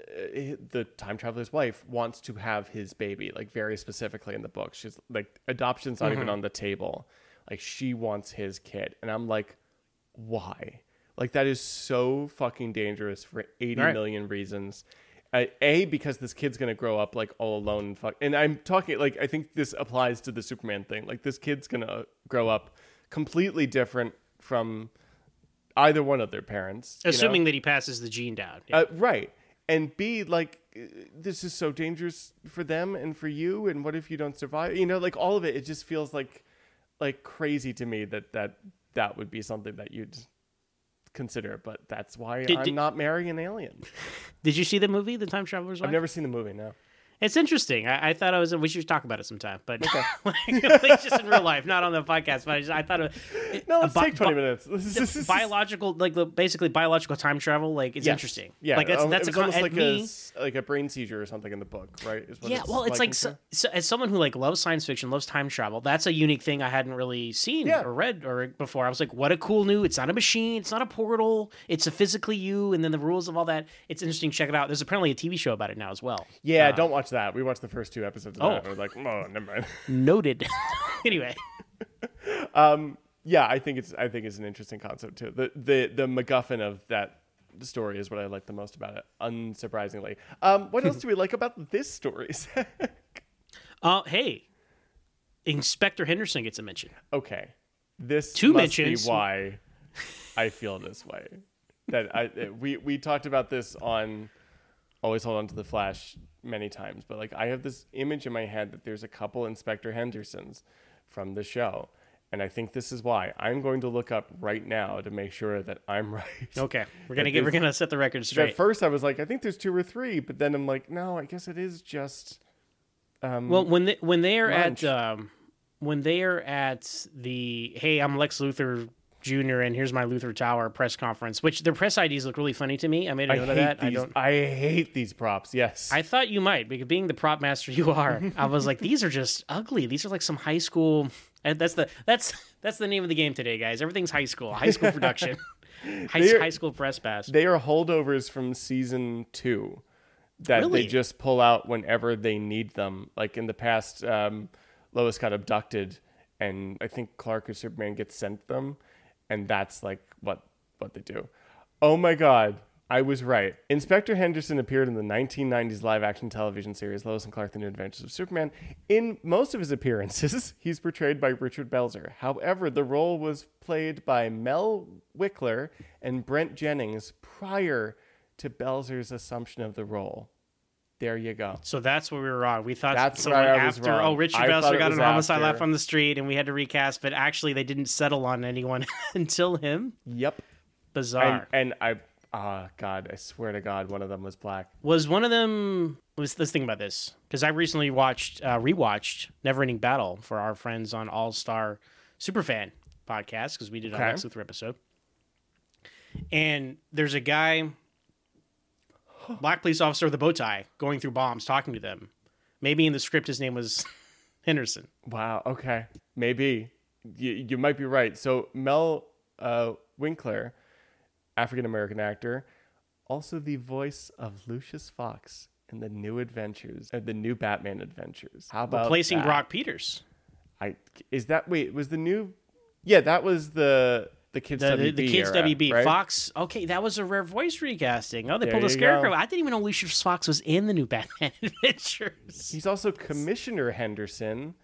uh, the time traveler's wife wants to have his baby, like very specifically in the book. She's like, adoption's not Mm-hmm. even on the table. Like she wants his kid, and I'm like, why? Like that is so fucking dangerous for eighty million Right. reasons. Uh, a because this kid's gonna grow up like all alone and fuck. And I'm talking like I think this applies to the Superman thing. Like this kid's gonna grow up completely different from either one of their parents. you know? Assuming that he passes the gene down. Yeah. Uh, right. And B, like, this is so dangerous for them and for you. And what if you don't survive? You know, like all of it, it just feels like, like crazy to me that that that would be something that you'd consider. But that's why Did- I'm did- not marrying an alien. Did you see the movie, The Time Traveler's Wife? I've never seen the movie. No. It's interesting. I, I thought I was. We should talk about it sometime, but like, like just in real life, not on the podcast. But I, just, I thought it, No, let's bi- take twenty bi- minutes. This is- biological, like the basically biological time travel, like it's Yes. interesting. Yeah, like that's um, that's a con- almost like me, a like a brain seizure or something in the book, right? Is what yeah. Well, it's like so, so, as someone who like loves science fiction, loves time travel. That's a unique thing I hadn't really seen Yeah. or read or before. I was like, what a cool new. It's not a machine. It's not a portal. It's a physically you, and then the rules of all that. It's interesting. Check it out. There's apparently a TV show about it now as well. Yeah, don't watch that. We watched the first two episodes of Oh. that. We're like, oh, never mind. Noted. anyway, Um, yeah, I think it's I think it's an interesting concept too. The the the MacGuffin of that story is what I like the most about it. Unsurprisingly, um, what else do we like about this story? uh, hey, Inspector Henderson gets a mention. okay, this Two must mentions. be why I feel this way. That I we we talked about this on always hold on to the flash many times, but like I have this image in my head that there's a couple Inspector Hendersons from the show. And I think this is why I'm going to look up right now to make sure that I'm right. Okay, we're gonna get we're gonna set the record straight. At first, I was like, I think there's two or three, but then I'm like, no, I guess it is just. Um, Well, when they when they are Lunch. at um, when they are at the hey, I'm Lex Luthor Jr. and here's my Luthor Tower press conference, which their press IDs look really funny to me. I made a I note hate of that. these. I don't. I hate these props. Yes. I thought you might because being the prop master you are, I was like, these are just ugly. These are like some high school. And that's the that's that's the name of the game today, guys. Everything's high school, high school production, high, They're- high school press pass. they are holdovers from season two that Really? they just pull out whenever they need them. Like in the past, um, Lois got abducted, and I think Clark or Superman gets sent them, and that's like what what they do. Oh my God. I was right. Inspector Henderson appeared in the 1990s live action television series Lois and Clark The New Adventures of Superman. In most of his appearances, he's portrayed by Richard Belzer. However, the role was played by Mel Winkler and Brent Jennings prior to Belzer's assumption of the role. There you go. So that's where we were wrong. We thought That's someone where I was after. Oh, Richard Belzer got an homicide after. laugh on the street, and we had to recast. But actually, they didn't settle on anyone until him. Yep. Bizarre. And, and I, ah, God, I swear to God, one of them was black. was one of them let's, let's think about this because i recently watched uh, rewatched never ending battle for our friends on all star superfan podcast because we did Okay. Lex Luthor episode and there's a guy black police officer with a bow tie going through bombs talking to them maybe in the script his name was henderson Wow. Okay. Maybe you, you might be right. So Mel uh, Winkler, African American actor, also the voice of Lucius Fox in the new adventures, uh, the new Batman adventures. How about replacing that? brock peters I is that wait was the new? Yeah, that was the the kids the, WB the kids era, WB right? Fox. Okay, that was a rare voice recasting. Oh, they There pulled a scarecrow. go. I didn't even know Lucius Fox was in the new Batman Adventures. He's also Commissioner Henderson.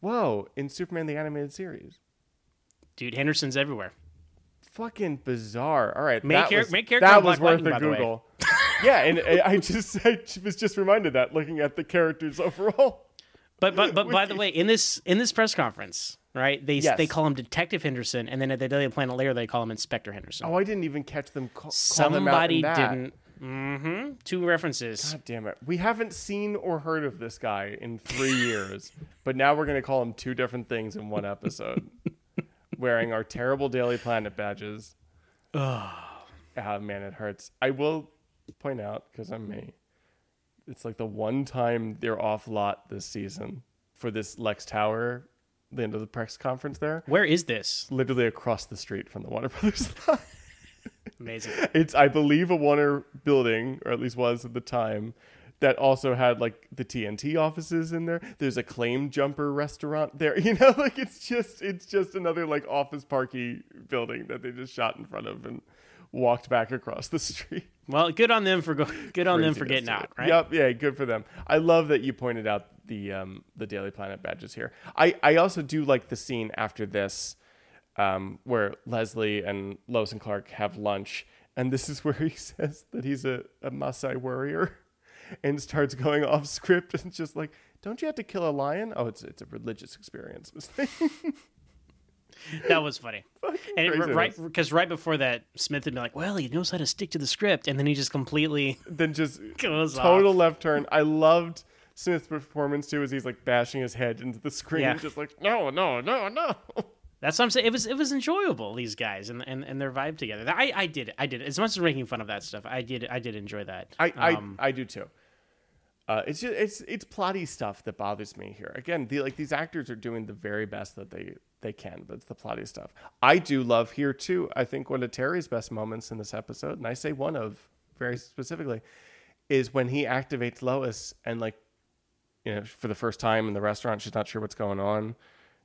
Whoa, in Superman the animated series. Dude, Henderson's everywhere. fucking bizarre. All right, make that char- was, main character that was worth Lightning, a by the way. Google. yeah, and I I just I was just reminded that looking at the characters overall. But but but by the way, in this in this press conference, right? They Yes. they call him Detective Henderson, and then at the Daily Planet later they call him Inspector Henderson. Oh, I didn't even catch them call, call them Somebody didn't. Mm-hmm. Two references. God damn it. We haven't seen or heard of this guy in three years, but now we're going to call him two different things in one episode. Wearing our terrible Daily Planet badges. Ah, man, it hurts. I will point out, because I'm me, it's like the one time they're off lot this season for this Lex Tower, the end of the press conference there, Where is this? literally across the street from the Warner Brothers. Amazing. It's, I believe, a Warner building, or at least was at the time, that also had like the TNT offices in there. There's a claim jumper restaurant there. You know, like it's just it's just another like office parky building that they just shot in front of and walked back across the street. Well, good on them for go- good on them for getting out, right? Yep, yeah, good for them. I love that you pointed out the um the Daily Planet badges here. I I also do like the scene after this um, where Leslie and Lois and Clark have lunch, and this is where he says that he's a, a Maasai warrior, and starts going off script and just like, "Don't you have to kill a lion? Oh, it's it's a religious experience." That was funny. and it- right because right before that, Smith had been like, "Well, he knows how to stick to the script," and then he just completely then just goes total off. left turn. I loved Smith's performance too, as he's like bashing his head into the screen, Yeah. just like, "No, no, no, no." That's what I'm saying. It was it was enjoyable. These guys and and, and their vibe together. I I did it. I did it. As much as making fun of that stuff, I did I did enjoy that. I I, Um, I do too. Uh, it's just it's it's plotty stuff that bothers me here. Again, the like these actors are doing the very best that they they can, but it's the plotty stuff. I do love here too. I think one of Teri's best moments in this episode, and I say one of very specifically, is when he activates Lois and like, you know, for the first time in the restaurant, she's not sure what's going on.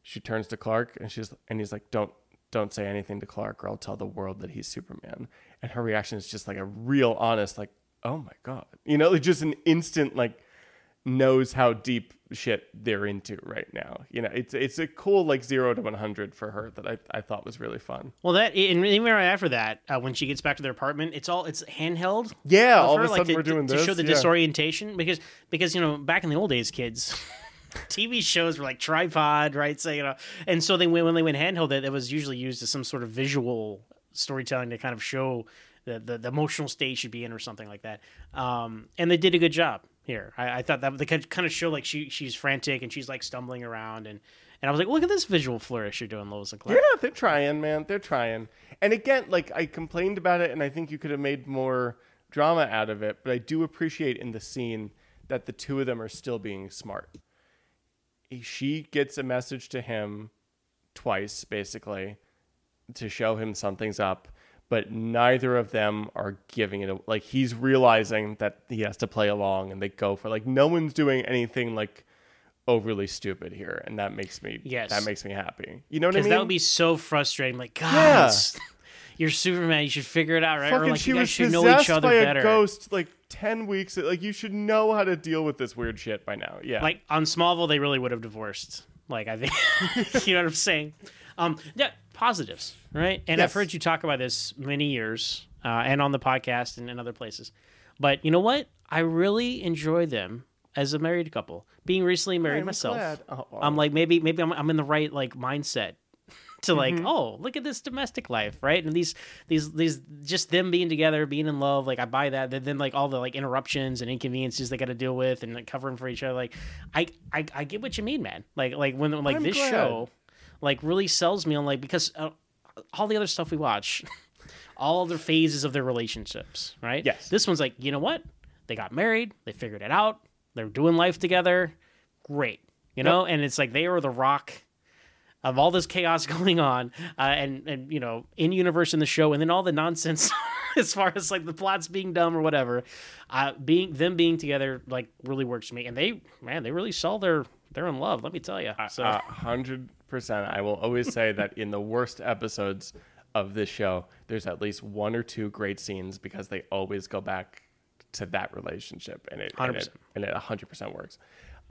She turns to Clark and she's and he's like, "Don't don't say anything to Clark, or I'll tell the world that he's Superman." And her reaction is just like a real honest, like, "Oh my god," you know, like just an instant like knows how deep shit they're into right now. You know, it's it's a cool like zero to one hundred for her that I, I thought was really fun. well, that and even right after that, uh, when she gets back to their apartment, it's all it's handheld. Yeah, of all of a like, sudden to, we're doing to this to show the yeah. disorientation because because you know back in the old days, kids. TV shows were like tripod, right? So you know, and so they went when they went handheld, that it was usually used as some sort of visual storytelling to kind of show the, the, emotional state should be in or something like that. Um, and they did a good job here. I, I thought that they could kind of show like she she's frantic and she's like stumbling around and and I was like, look at this visual flourish you're doing, Lois and Clark. Yeah, they're trying, man. They're trying. And again, like I complained about it, and I think you could have made more drama out of it. But I do appreciate in the scene that the two of them are still being smart. She gets a message to him twice, basically, to show him something's up. But neither of them are giving it. A, like he's realizing that he has to play along, and they go for like no one's doing anything like overly stupid here, and that makes me Yes. that makes me happy. You know what I Because mean? that would be so frustrating. Like, guys, you're Superman. You should figure it out, right? or Fucking like, she you guys was should know each other by better. a ghost like ten weeks. Like you should know how to deal with this weird shit by now. Yeah, Like on Smallville, they really would have divorced. Like I think, you know what I'm saying. Um, yeah, positives, right? And I've heard you talk about this many years, uh, and on the podcast and in other places. But you know what? I really enjoy them as a married couple. Being recently married I'm myself. Oh, oh. I'm like maybe maybe I'm, I'm in the right like mindset to like Mm-hmm. oh look at this domestic life right and these these these just them being together being in love like I buy that then, then like all the like interruptions and inconveniences they got to deal with and like covering for each other like I, I I get what you mean man like like when like I'm this glad. show like really sells me on like because uh, all the other stuff we watch all the phases of their relationships right? Yes. this one's like you know what? They got married they figured it out they're doing life together great you know? And it's like they are the rock of all this chaos going on uh, and and you know in universe in the show and then all the nonsense as far as like the plots being dumb or whatever uh being them being together like really works for me and they man they really sell their they're in love let me tell you so hundred percent. I will always say that in the worst episodes of this show, there's at least one or two great scenes because they always go back to that relationship, and it and it 100%. and it hundred percent works.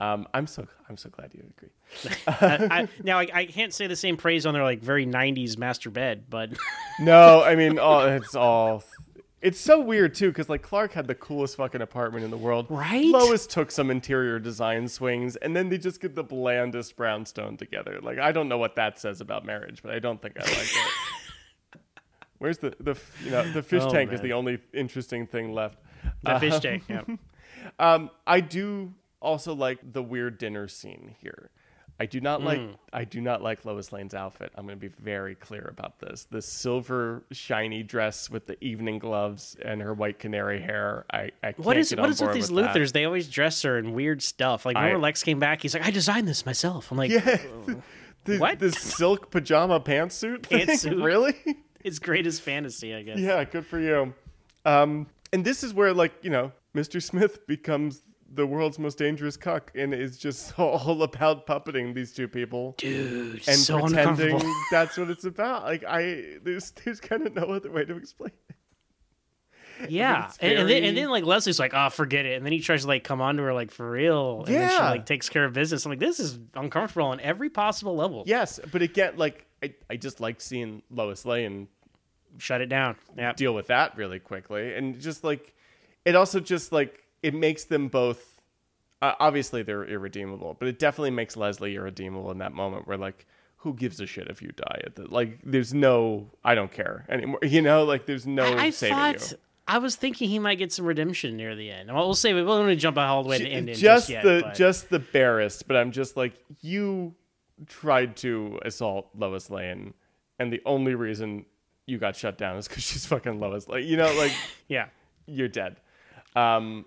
Um, I'm so I'm so glad you agree. I, now I, I can't say the same praise on their like very 90s master bed but No, I mean, oh, it's all. It's so weird too, because like Clark had the coolest fucking apartment in the world. Right? Lois took some interior design swings, and then they just get the blandest brownstone together. Like I don't know what that says about marriage, but I don't think I like it. Where's the the you know the fish Oh, tank is the only interesting thing left. the fish tank yeah Um, I do also like the weird dinner scene here. I do not like I do not like Lois Lane's outfit. I'm going to be very clear about this. The silver shiny dress with the evening gloves and her white canary hair. I, I can't What is get what is with these with that. Luthors? They always dress her in weird stuff. Like remember Lex came back, he's like, I designed this myself. I'm like, Yeah, the, What? the silk pajama pantsuit. thing? Pantsuit? really? it's greatest fantasy, I guess. Yeah, good for you. Um, and this is where, like, you know, Mr. Smith becomes the world's most dangerous cuck and is just all about puppeting these two people Dude, and so pretending uncomfortable. that's what it's about. Like, I there's there's kind of no other way to explain it. Yeah, and, and then and then like Leslie's like, oh, forget it, and then he tries to like come on to her like for real, and then she like takes care of business. I'm like, this is uncomfortable on every possible level. Yes, but again, like I, I just like seeing Lois Lane Shut it down. Yeah. deal with that really quickly and just like it also just like it makes them both uh, obviously they're irredeemable but it definitely makes leslie irredeemable in that moment where like who gives a shit if you die at the like there's no i don't care anymore you know like there's no I, I saving thought you I was thinking he might get some redemption near the end. Well, we'll say we won't really jump all the way to the end just, just yet. the but- just the barest but i'm just like you tried to assault lois lane and the only reason you got shut down is because she's fucking lois lane you know like yeah. you're dead. Um,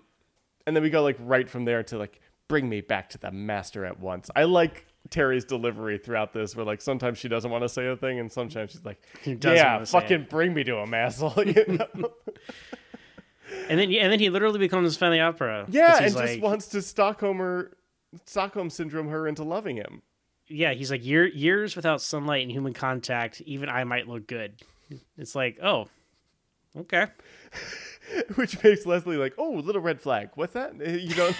and then we go like right from there to like bring me back to the master at once. I like Teri's delivery throughout this, where like sometimes she doesn't want to say a thing, and sometimes she's like, "Yeah, fucking bring me to him, asshole." You know? And then and then he literally becomes of the yeah, and he's just wants to Stockholm her, Stockholm syndrome her into loving him, yeah, he's like year, years without sunlight and human contact. Even I might look good. It's like, oh, okay. which makes Leslie like, "Oh, little red flag. What's that? You don't."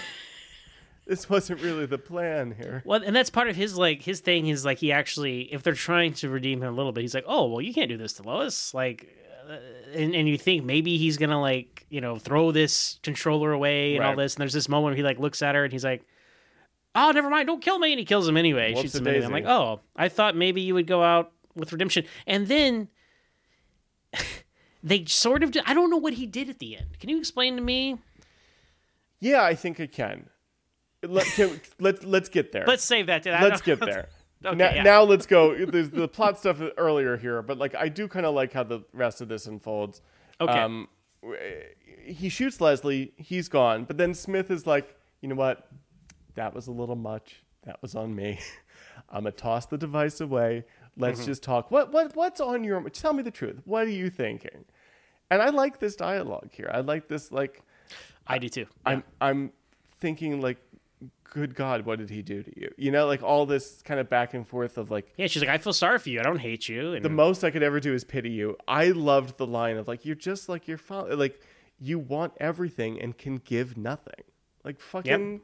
this wasn't really the plan here. Well, and that's part of his like his thing is like he actually, if they're trying to redeem him a little bit, he's like, oh, well, you can't do this to Lois, like, uh, and and you think maybe he's gonna like you know throw this controller away and all this, and there's this moment where he like looks at her and he's like. Oh, never mind! Don't kill me, and he kills him anyway. Shoots him anyway. I'm like, oh, I thought maybe you would go out with redemption, and then they sort of. Did, I don't know what he did at the end. Can you explain to me? Yeah, I think I can. Let, can let's let's get there. Let's save that. To, let's get there. Okay, now, yeah. now let's go. There's the plot stuff earlier here, but like I do kind of like how the rest of this unfolds. Okay. Um, he shoots Leslie. He's gone, but then Smith is like, you know what? That was a little much. That was on me. I'm gonna toss the device away. Let's Mm-hmm. just talk. What what what's on your? Tell me the truth. What are you thinking? And I like this dialogue here. I like this like I do too. I'm I'm thinking like, good God, what did he do to you? You know, like all this kind of back and forth of like Yeah, she's like, I feel sorry for you. I don't hate you. And the most I could ever do is pity you. I loved the line of like you're just like your father, like you want everything and can give nothing. Like fucking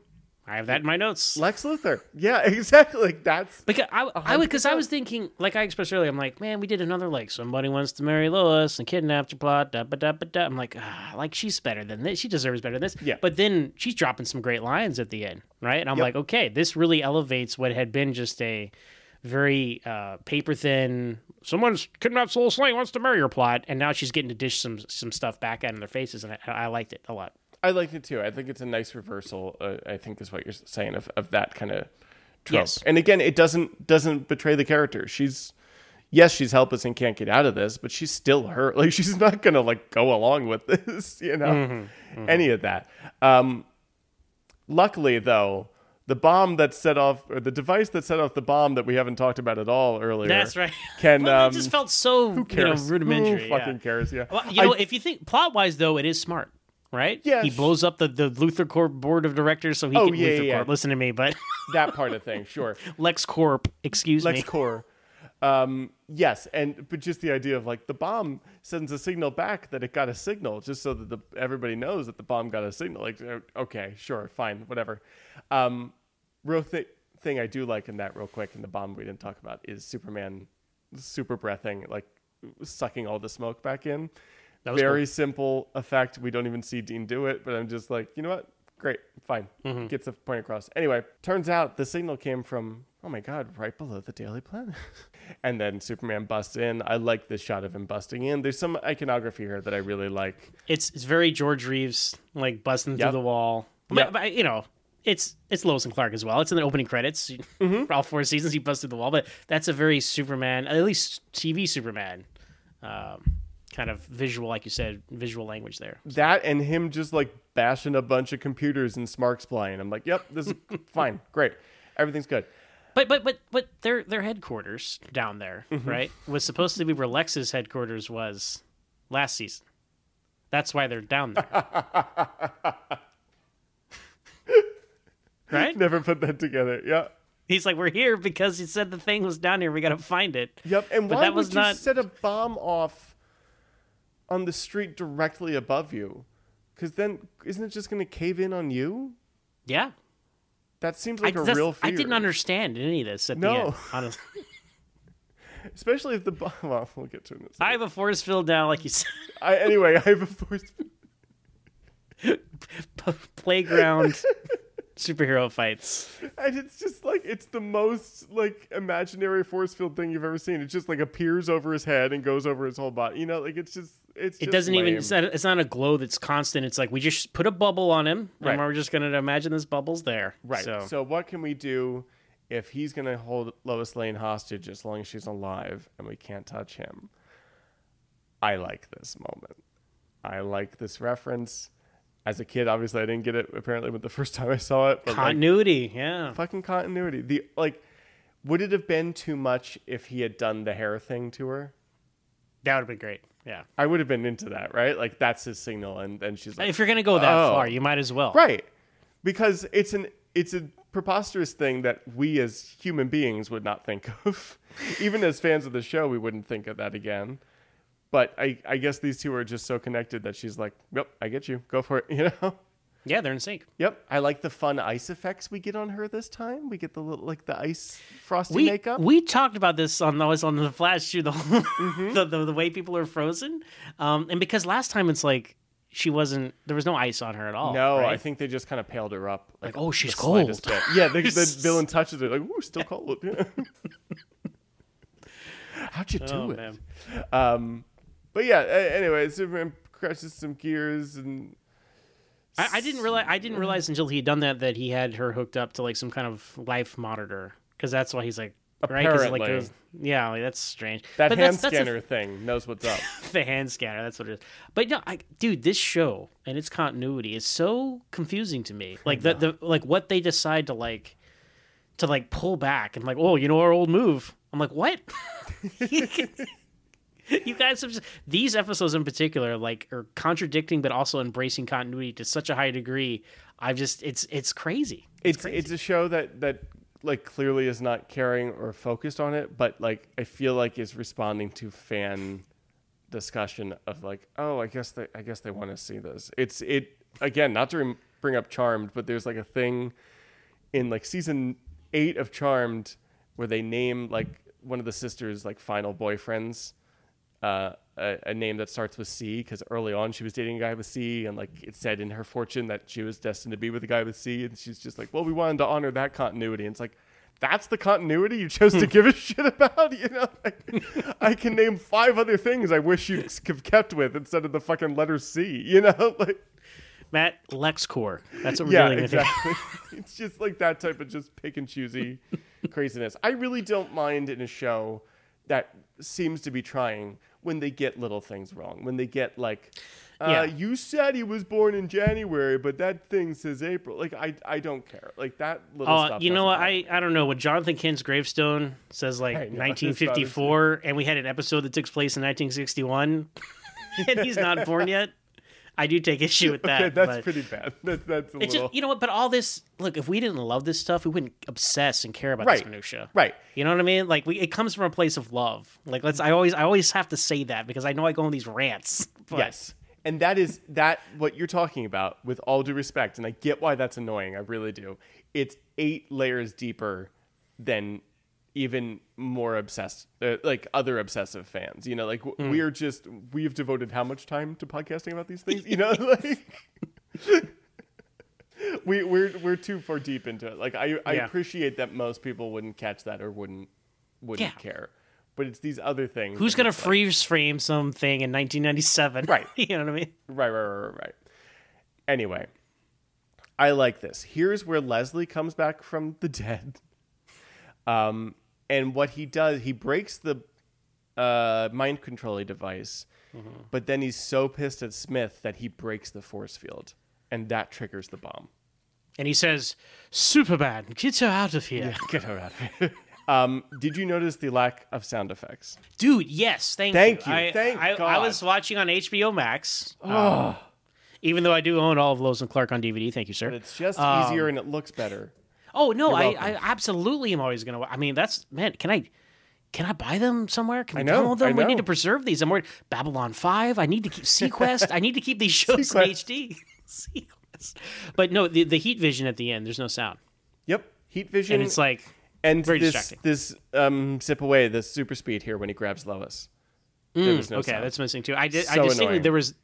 I have that in my notes. Lex Luthor. Yeah, exactly. Like that's Because I, I would, because I was thinking, like I expressed earlier, I'm like, man, we did another like somebody wants to marry Lois and kidnapped her plot. Da, ba, da, ba, da. I'm like, ah, like she's better than this. She deserves better than this. Yeah. But then she's dropping some great lines at the end, right? And I'm Yep. like, okay, this really elevates what had been just a very uh, paper thin. Someone's kidnapped Lois Lane wants to marry her plot, and now she's getting to dish some some stuff back out in their faces, and I, I liked it a lot. I liked it too. I think it's a nice reversal. Uh, I think is what you're saying of, of that kind of trope. Yes. And again, it doesn't doesn't betray the character. She's yes, she's helpless and can't get out of this, but she's still hurt. Like she's not gonna like go along with this, you know, Mm-hmm. any of that. Um, luckily, though, the bomb that set off or the device that set off the bomb that we haven't talked about at all earlier. That's right. Can Well, um, it just felt so who you know cares? rudimentary. Who yeah. fucking cares? Yeah. Well, you know, I- if you think plot wise, though, it is smart, right? Yeah, He blows up the, the Luthor Corp board of directors so he Oh, can yeah, Luthor yeah, Corp. yeah. Listen to me, but that part of thing, sure. Lex Corp, excuse me. Lex me. Core. Um, yes, and but just the idea of like the bomb sends a signal back that it got a signal, just so that the everybody knows that the bomb got a signal. Like, uh, okay, sure, fine, whatever. Um, real thi- thing I do like in that, real quick, in the bomb we didn't talk about is Superman super breathing, like sucking all the smoke back in. Was Very simple effect. We don't even see Dean do it, but I'm just like, you know what? Great, fine. Mm-hmm. Gets the point across. Anyway, turns out the signal came from, oh my God, right below the Daily Planet. and then Superman busts in. I like this shot of him busting in. There's some iconography here that I really like. It's it's very George Reeves, like busting Yep. through the wall. Yep. But, but, you know, it's it's Lois and Clark as well. It's in the opening credits. Mm-hmm. For all four seasons, he busts through the wall. But that's a very Superman, at least TV Superman, um, kind of visual, like you said, visual language there. That and him just like bashing a bunch of computers and Smarks flying. I'm like, yep, this is fine, great. Everything's good. But but but but their their headquarters down there, Mm-hmm. right, was supposed to be where Lex's headquarters was last season. That's why they're down there. right? Never put that together. Yeah. He's like, we're here because he said the thing was down here. We got to find it. Yep. And But why that would was you not- set a bomb off on the street directly above you? Because then isn't it just going to cave in on you? Yeah, That seems like I, a real fear. I didn't understand any of this at the end. Honestly, especially if the well, we'll get to it. In a second. I have a force field now, like you said. I, anyway, I have a force. p- playground superhero fights. And it's just like it's the most like imaginary force field thing you've ever seen. It just like appears over his head and goes over his whole body. You know, like it's just it's. It just doesn't even. It's not, it's not a glow that's constant. It's like we just put a bubble on him, Right. and we're just gonna imagine this bubble's there. right. So, So. what can we do if he's gonna hold Lois Lane hostage as long as she's alive and we can't touch him? I like this moment. I like this reference. As a kid, obviously, I didn't get it apparently with the first time I saw it. But like, continuity. yeah. fucking continuity. The like, would it have been too much if he had done the hair thing to her? That would have been great. Yeah. I would have been into that, right? Like that's his signal, and then she's like, If you're gonna go that Oh. far, you might as well. right, because it's an it's a preposterous thing that we as human beings would not think of. Even as fans of the show, we wouldn't think of that again. But I, I guess these two are just so connected that she's like, "Yep, I get you. Go for it." You know. Yeah, they're in sync. Yep. I like the fun ice effects we get on her this time. We get the little like the ice frosty We makeup. we talked about this on always on the flash too, the, Mm-hmm. the, the the way people are frozen, um, and because last time it's like she wasn't there was no ice on her at all. No, right? I think they just kind of paled her up. Like, oh, she's cold. bit. Yeah, the, the villain touches her like, ooh, still cold. Yeah. How'd you do Oh, it? Um, but yeah. Anyway, Superman crashes some gears and I, I didn't realize I didn't realize until he had done that that he had her hooked up to like some kind of life monitor because that's why he's like right 'Cause, like Apparently. yeah like, that's strange that But hand that's, that's a- scanner thing knows what's up. the hand scanner that's what it is but no I, dude this show and its continuity is so confusing to me like the, the like what they decide to like to like pull back and like oh you know our old move i'm like what you guys have just, these episodes in particular like are contradicting but also embracing continuity to such a high degree. I've just it's it's crazy. It's it's a show that that like clearly is not caring or focused on it, but like I feel like is responding to fan discussion of like, oh, I guess they I guess they want to see this. It's it again, not to bring up Charmed, but there's like a thing in like season eight of Charmed where they name like one of the sisters like final boyfriends uh, a, a name that starts with C because early on she was dating a guy with C, and like it said in her fortune that she was destined to be with a guy with C, and she's just like, well, we wanted to honor that continuity, and it's like. That's the continuity you chose to give a shit about, you know. Like, I can name five other things I wish you'd have kept with instead of the fucking letter C, you know. Like, matt lexcore that's what we're yeah, dealing with here. exactly. it's just like that type of just pick and choosy craziness. I really don't mind in a show that seems to be trying when they get little things wrong. When they get like, uh, Yeah. you said he was born in January, but that thing says April. Like I, I don't care. Like that little Oh, stuff. you know what? I, I don't know. what Jonathan Kent's gravestone says like his 1954, and we had an episode that took place in 1961, and he's not born yet, I do take issue with that. Okay, that's pretty bad. That, that's a It's little just you know what? But all this, look, if we didn't love this stuff, we wouldn't obsess and care about this Right. minutia. right. You know what I mean? Like we, it comes from a place of love. Like let's. I always, I always have to say that because I know I go on these rants. But Yes. And that is that what you're talking about with all due respect and I get why that's annoying. I really do. It's 8 layers deeper than even more obsessed uh, like other obsessive fans. You know, like w we're just we've devoted how much time to podcasting about these things, you know, like we we're we're too far deep into it. Like I I Yeah. appreciate that most people wouldn't catch that or wouldn't wouldn't Yeah. care. But it's these other things. Who's gonna it's like- freeze frame something in 1997? Right. you know what I mean? Right, right, right, right, right. Anyway, I like this. Here's where Leslie comes back from the dead. Um, and what he does, he breaks the uh, mind controlling device, but then he's so pissed at Smith that he breaks the force field, and that triggers the bomb. And he says, "Superman, get her out of here." Get her out of here. Um, did you notice the lack of sound effects? Dude, yes, thank, Thank you, I, thank I, I God. was watching on HBO Max. um, even though I do own all of Lois and Clark on DVD, thank you, sir. But it's just Um, easier and it looks better. Oh no, I. I absolutely am always gonna. I mean, that's man. Can I? Can I buy them somewhere? Can we I know, download them? I We need to preserve these. I'm worried. Babylon Five. I need to keep SeaQuest. I need to keep these shows in SeaQuest. HD. SeaQuest. But no, the the heat vision at the end. There's no sound, Yep. Heat vision. and it's like And Very this distracting. this um zip away, this super speed here when he grabs Lois. there was no Mm, okay, sound. that's missing too. I did. I So distinctly annoying. there was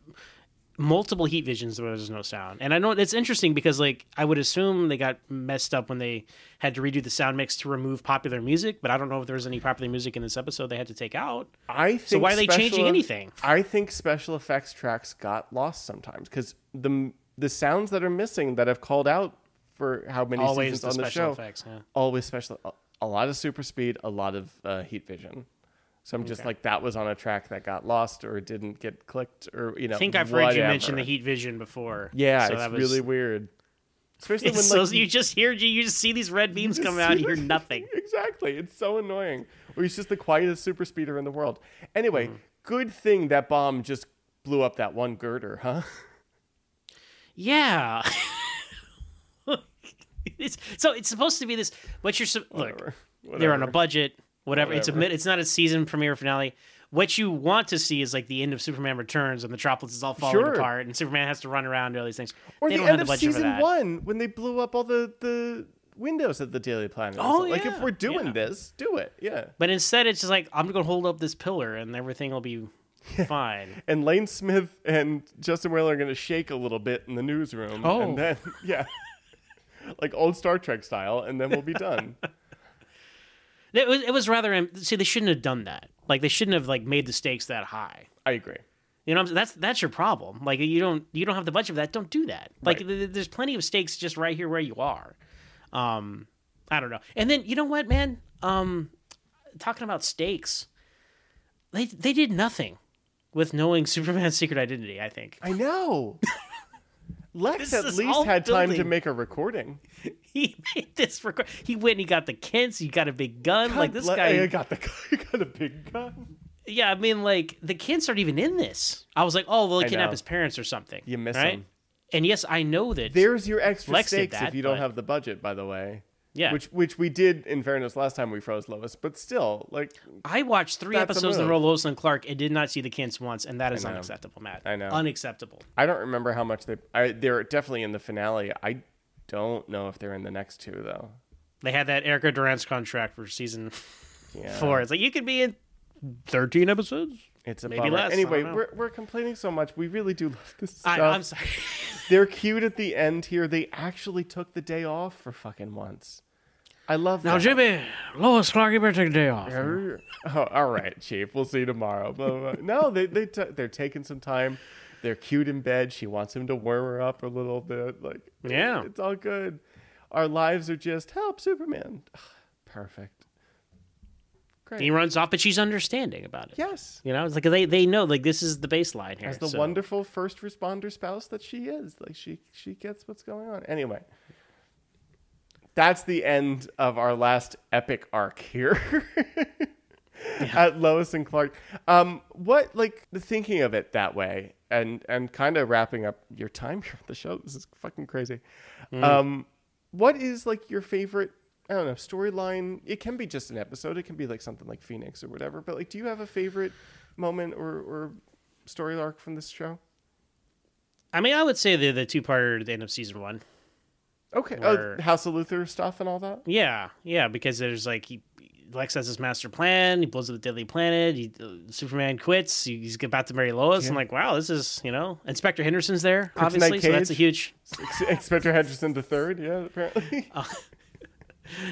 multiple heat visions where there's no sound, and I know it's interesting because like I would assume they got messed up when they had to redo the sound mix to remove popular music, but I don't know if there was any popular music in this episode they had to take out. I think So why are they changing anything? I think special effects tracks got lost sometimes because the the sounds that are missing that have called out for how many Always seasons the on the special show effects. Yeah. always special a, a lot of super speed, a lot of uh, heat vision. So I'm just like that was on a track that got lost or didn't get clicked or you know. I think I've heard you mention the heat vision before. Yeah, so it's that was- really weird. Especially when It's so like you just hear you you just see these red beams coming out and you hear nothing. exactly. It's so annoying. Or he's just the quietest super speeder in the world. Anyway, Mm-hmm. good thing that bomb just blew up that one girder, huh? Yeah. it's, so it's supposed to be this. What you're su- look. Whatever. They're on a budget. Whatever. It's a mid, it's not a season premiere finale. What you want to see is like the end of Superman Returns and the Metropolis is all falling Sure. apart and Superman has to run around and all these things. Or they the end of the budget season one when they blew up all the, the windows at the Daily Planet. Oh, stuff. Like if we're doing yeah. this, do it. Yeah. But instead, it's just like I'm gonna hold up this pillar and everything will be fine. And Lane Smith and Justin Whalin are going to shake a little bit in the newsroom. Oh. And then, yeah. like old Star Trek style, and then we'll be done. It was it was rather am- see they shouldn't have done that. Like they shouldn't have like made the stakes that high. I agree. You know, what I'm saying? that's that's your problem. Like you don't you don't have the budget for that. Don't do that. Like Right. th- th- there's plenty of stakes just right here where you are. Um, I don't know. And then you know what, man? Um, talking about stakes, they they did nothing with knowing Superman's secret identity. I think I know. Lex This at least all had time to make a recording. He made this record. He went. and He got the Kents. He got a big gun. like this ble- guy. I got the I got a big gun. Yeah, I mean, like the Kents aren't even in this. I was like, oh, well, he I kidnap know. his parents or something. You miss right? him. And yes, I know that. There's your extra Lex stakes that, if you don't but- have the budget, by the way. yeah, Which which we did in fairness last time we froze Lois, but still, like I watched three episodes in a move. row, Lois and Clark, and did not see the Kents once, and that is unacceptable, Matt. I know. unacceptable. I don't remember how much they I they're definitely in the finale. I don't know if they're in the next two though. They had that Erica Durant's contract for season Yeah. four. It's like you could be in thirteen episodes. It's a Maybe bummer. less, Anyway, we're we're complaining so much. We really do love this stuff. I, I'm sorry. They're cute at the end here. They actually took the day off for fucking once. I love that. now, that. Jimmy, Lois Clark, you better take a day off. Oh, all right, Chief. We'll see you tomorrow. No, they they t- they're taking some time. They're cute in bed. She wants him to warm her up a little bit. Like, Yeah. it's all good. Our lives are just help Superman. Perfect. Great. He runs off, but she's understanding about it. yes, You know, it's like they, they know like this is the baseline here. as the so- wonderful first responder spouse that she is, like she she gets what's going on. Anyway, that's the end of our last epic arc here. At Lois and Clark. Um, what like the thinking of it that way and and kind of wrapping up your time here on the show. This is fucking crazy. Um, what is like your favorite I don't know, storyline? It can be just an episode, it can be like something like Phoenix or whatever, but like do you have a favorite moment or, or story arc from this show? I mean, I would say the the two parter the end of season one. Okay. Where- Oh, House of Luthor stuff and all that? Yeah, yeah, because there's like he Lex has his master plan. He blows up the Deadly Planet. He, uh, Superman quits. He- He's about to marry Lois. I'm like, wow, this is you know Inspector Henderson's there, obviously. So that's a huge. Inspector Henderson the third, yeah, apparently.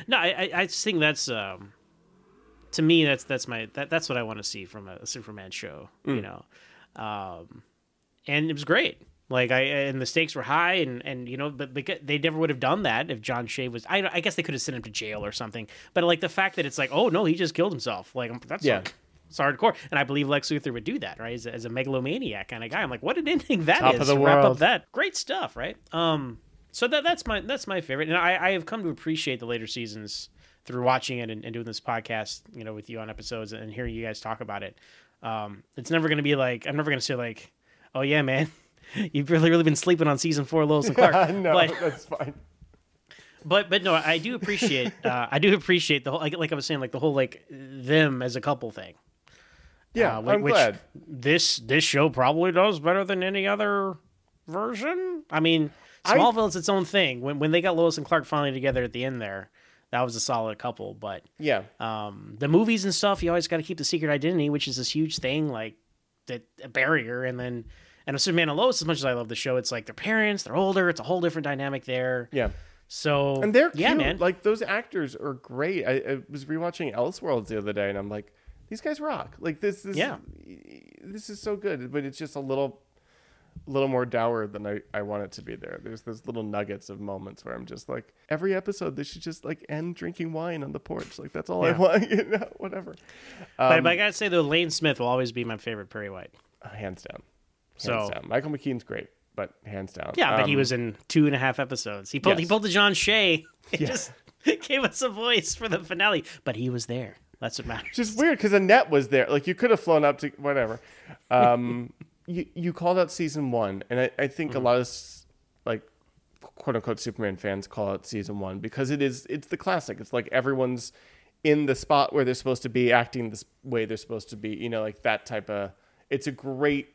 No, I I, I just think that's um, to me that's that's my that, that's what I want to see from a, a Superman show. Mm. You know, um, and it was great. Like I and the stakes were high, and and you know, but because they never would have done that if John Shea was. I I guess they could have sent him to jail or something. But like the fact that it's like, oh no, he just killed himself. Like that's Yeah. like, it's hardcore, and I believe Lex Luthor would do that, right? As a, as a megalomaniac kind of guy. I'm like, what an ending that is Top of the wrap world. up that great stuff, right? Um, so that that's my that's my favorite, and I I have come to appreciate the later seasons through watching it and, and doing this podcast, you know, with you on episodes and hearing you guys talk about it. Um, it's never going to be like I'm never going to say like, oh yeah, man, you've really really been sleeping on season four, Lois and Clark. no, but that's fine. but but no, I do appreciate uh, I do appreciate the whole like, like I was saying like the whole like them as a couple thing. Yeah, Uh, I'm which glad. this this show probably does better than any other version. I mean, I- Smallville is its own thing. When when they got Lois and Clark finally together at the end there, that was a solid couple. But Yeah. um, the movies and stuff, you always got to keep the secret identity, which is this huge thing, like that a barrier. And then, and with Superman and Lois, as much as I love the show, it's like their parents, they're older, it's a whole different dynamic there. Yeah. So And they're yeah, cute. man. Like those actors are great. I, I was rewatching Elseworlds the other day, and I'm like, these guys rock. Like this is Yeah. this is so good. But it's just a little, little more dour than I, I want it to be. There, there's those little nuggets of moments where I'm just like, every episode they should just like end drinking wine on the porch. Like that's all I want. You know, whatever. but, Um, but I gotta say though, Lane Smith will always be my favorite Perry White. hands down, So- down. Michael McKean's great, but hands down. Yeah, but he Um, was in two and a half episodes. He pulled he pulled the John Shea. It Yeah. just gave us a voice for the finale, but he was there. That's what matters. just weird because Annette was there. Like you could have flown up to whatever. Um, you you called out season one, and I, I think a lot of like quote unquote Superman fans call it season one because it is it's the classic. It's like everyone's in the spot where they're supposed to be, acting this way they're supposed to be. You know, like that type of. It's a great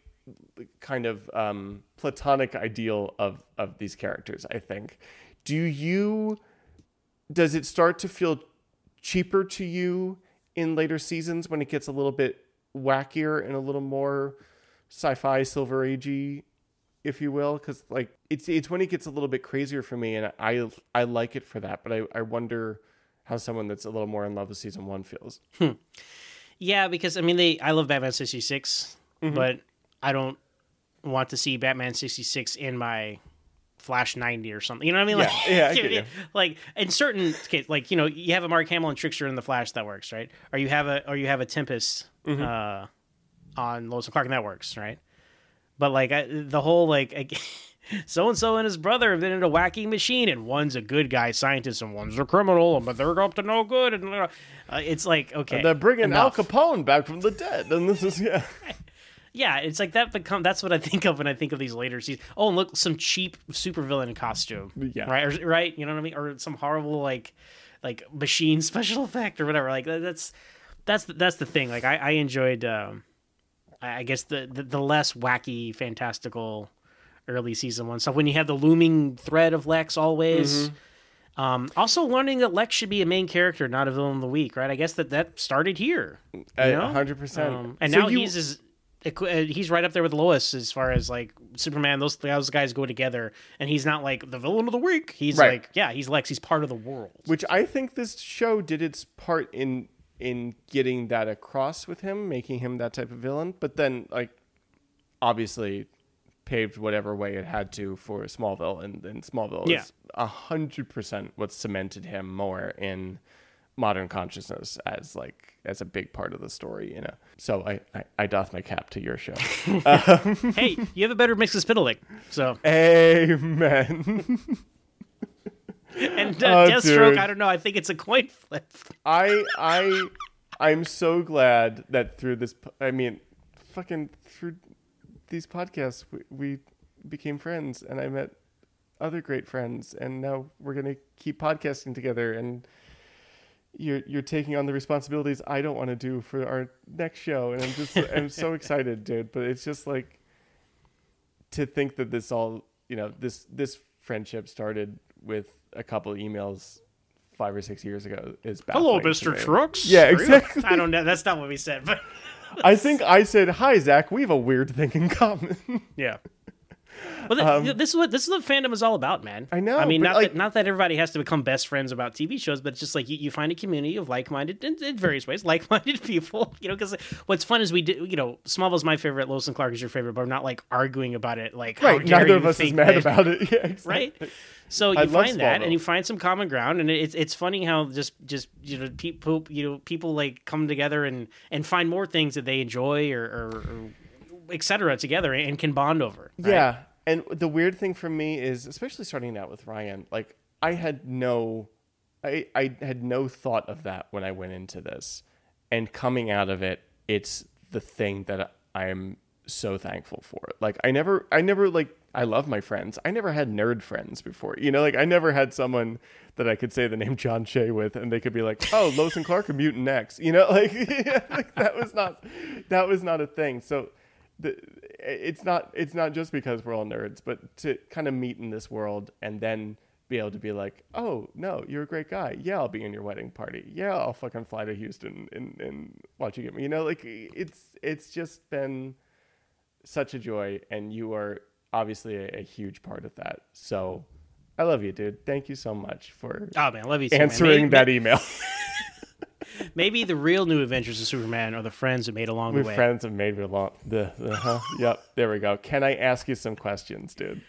kind of um, platonic ideal of of these characters. I think. Do you? Does it start to feel cheaper to you in later seasons when it gets a little bit wackier and a little more sci-fi silver agey if you will because like it's it's when it gets a little bit crazier for me and i i like it for that but i i wonder how someone that's a little more in love with season one feels Yeah, because I mean, they I love Batman sixty Mm-hmm. but I don't want to see Batman sixty six in my Flash ninety or something. You know what I mean? Yeah, Like, yeah, I you. like in certain cases, like you know, you have a Mark Hamill and Trickster in the Flash that works, right? Or you have a or you have a Tempest Mm-hmm. uh, on Lois and Clark and that works, right? But like I, the whole like. So and so and his brother have been in a wacky machine, and one's a good guy scientist, and one's a criminal, but they're up to no good. And uh, it's like okay, they're bringing enough. al capone back from the dead and this is yeah Yeah, it's like that become that's what I think of when I think of these later seasons. Oh, and look, some cheap supervillain costume. Yeah. Right, or, right, you know what I mean? Or some horrible like like machine special effect or whatever. Like that's that's the, that's the thing. Like I, I enjoyed um I guess the, the the less wacky fantastical early season one stuff when you have the looming thread of Lex always. Um, also learning that Lex should be a main character, not a villain of the week, right? I guess that that started here. 100% Um, and So now you- he's as Uh, he's right up there with Lois as far as like Superman. Those those guys go together, and he's not like the villain of the week. He's Right. like yeah, he's Lex. He's part of the world. which I think this show did its part in in getting that across with him, making him that type of villain. But then, like, obviously, paved whatever way it had to for Smallville, and, and Smallville Yeah. is a hundred percent what cemented him more in modern consciousness as like as a big part of the story. You know, so I I, I doff my cap to your show. hey, you have a better Mxyzptlk. So Amen. and uh, Oh, Deathstroke, dude. I don't know. I think it's a coin flip. I I I'm so glad that through this I mean fucking through these podcasts we, we became friends and I met other great friends and now we're going to keep podcasting together and you're you're taking on the responsibilities I don't want to do for our next show and I'm just I'm so excited dude but it's just like to think that this all you know this this friendship started with a couple of emails five or six years ago is Hello, Mister me. Trucks. Yeah, exactly. I don't know. That's not what we said, but I think I said hi Zach we have a weird thing in common yeah. Well, th- this is what this is what fandom is all about, man. Um, I know, I mean, not like- that not that everybody has to become best friends about TV shows, but it's just like you, you find a community of like-minded in, in various ways, like-minded people. You know, because what's fun is we do. You know, Smallville's my favorite. Lois and Clark is your favorite, but we're not like arguing about it. Like, right neither of us is mad that- about it yeah exactly. right? So you I find that, and you find some common ground, and it's it's funny how just just you know people you know people like come together and and find more things that they enjoy or, or, or etc. together and can bond over. right? Yeah. And the weird thing for me is, especially starting out with Ryan, like I had no, I, I had no thought of that when I went into this, and coming out of it, it's the thing that I am so thankful for. Like I never, I never like, I love my friends. I never had nerd friends before. You know, like I never had someone that I could say the name John Shea with, and they could be like, "Oh, Lois and Clark are Mutant X." You know, like, like that was not, that was not a thing. So the, it's not it's not just because we're all nerds, but to kind of meet in this world and then be able to be like, oh no, you're a great guy. Yeah, I'll be in your wedding party. Yeah, I'll fucking fly to Houston and, and watch you get me. You know, like it's it's just been such a joy, and you are obviously a, a huge part of that. So I love you, dude. Thank you so much for Oh man, love you. answering that email. Maybe the real new adventures of Superman are the friends that made along We the way. friends have made along. The, the huh? Yep. There we go. Can I ask you some questions, dude?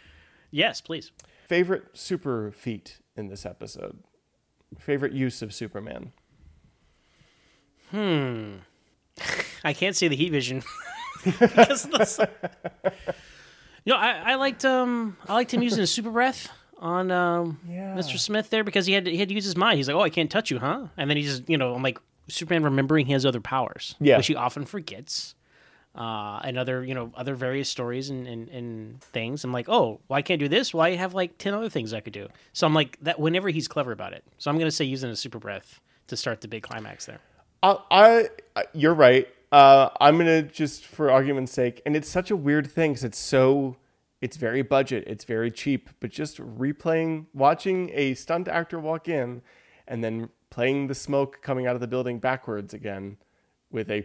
Yes, please. Favorite super feat in this episode? Favorite use of Superman? Hmm. I can't say the heat vision. because the sun. You know, I, I liked um I liked him using his super breath on um Yeah. Mr. Smith there because he had to, he had to use his mind. He's like, "Oh, I can't touch you, huh?" And then he just, you know, I'm like Superman remembering he has other powers, Yeah. which he often forgets. Uh, and other, you know, other various stories and, and, and things. I'm like, oh, well, I can't do this. Well, I have like 10 other things I could do. So I'm like, that whenever he's clever about it. So I'm going to say using a super breath to start the big climax there. I, I, I you're right. Uh, I'm gonna just for argument's sake, and it's such a weird thing because it's so, it's very budget, it's very cheap, but just replaying, watching a stunt actor walk in, and then playing the smoke coming out of the building backwards again, with a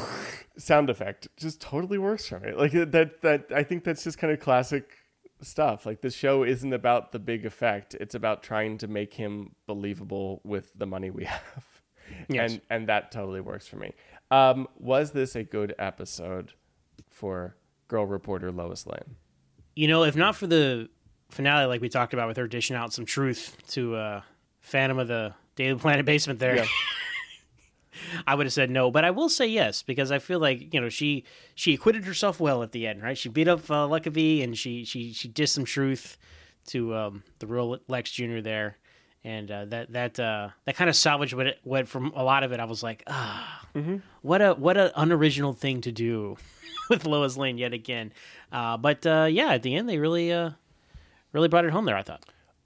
sound effect, just totally works for me. Like that, that I think that's just kind of classic stuff. Like this show isn't about the big effect; it's about trying to make him believable with the money we have Yes. and and that totally works for me. Um, was this a good episode for girl reporter Lois Lane? You know, if not for the finale, like we talked about with her dishing out some truth to uh, Phantom of the Daily Planet basement there, Yeah. I would have said no. But I will say yes because I feel like you know she she acquitted herself well at the end, right? She beat up uh, Luckabee and she she she dished some truth to um, the real Lex Jr. there, and uh, that that uh, that kind of salvaged what it, what from a lot of it. I was like, ah, what a what a unoriginal thing to do with Lois Lane yet again. Uh, but uh, yeah, at the end they really uh, really brought it home there. I thought.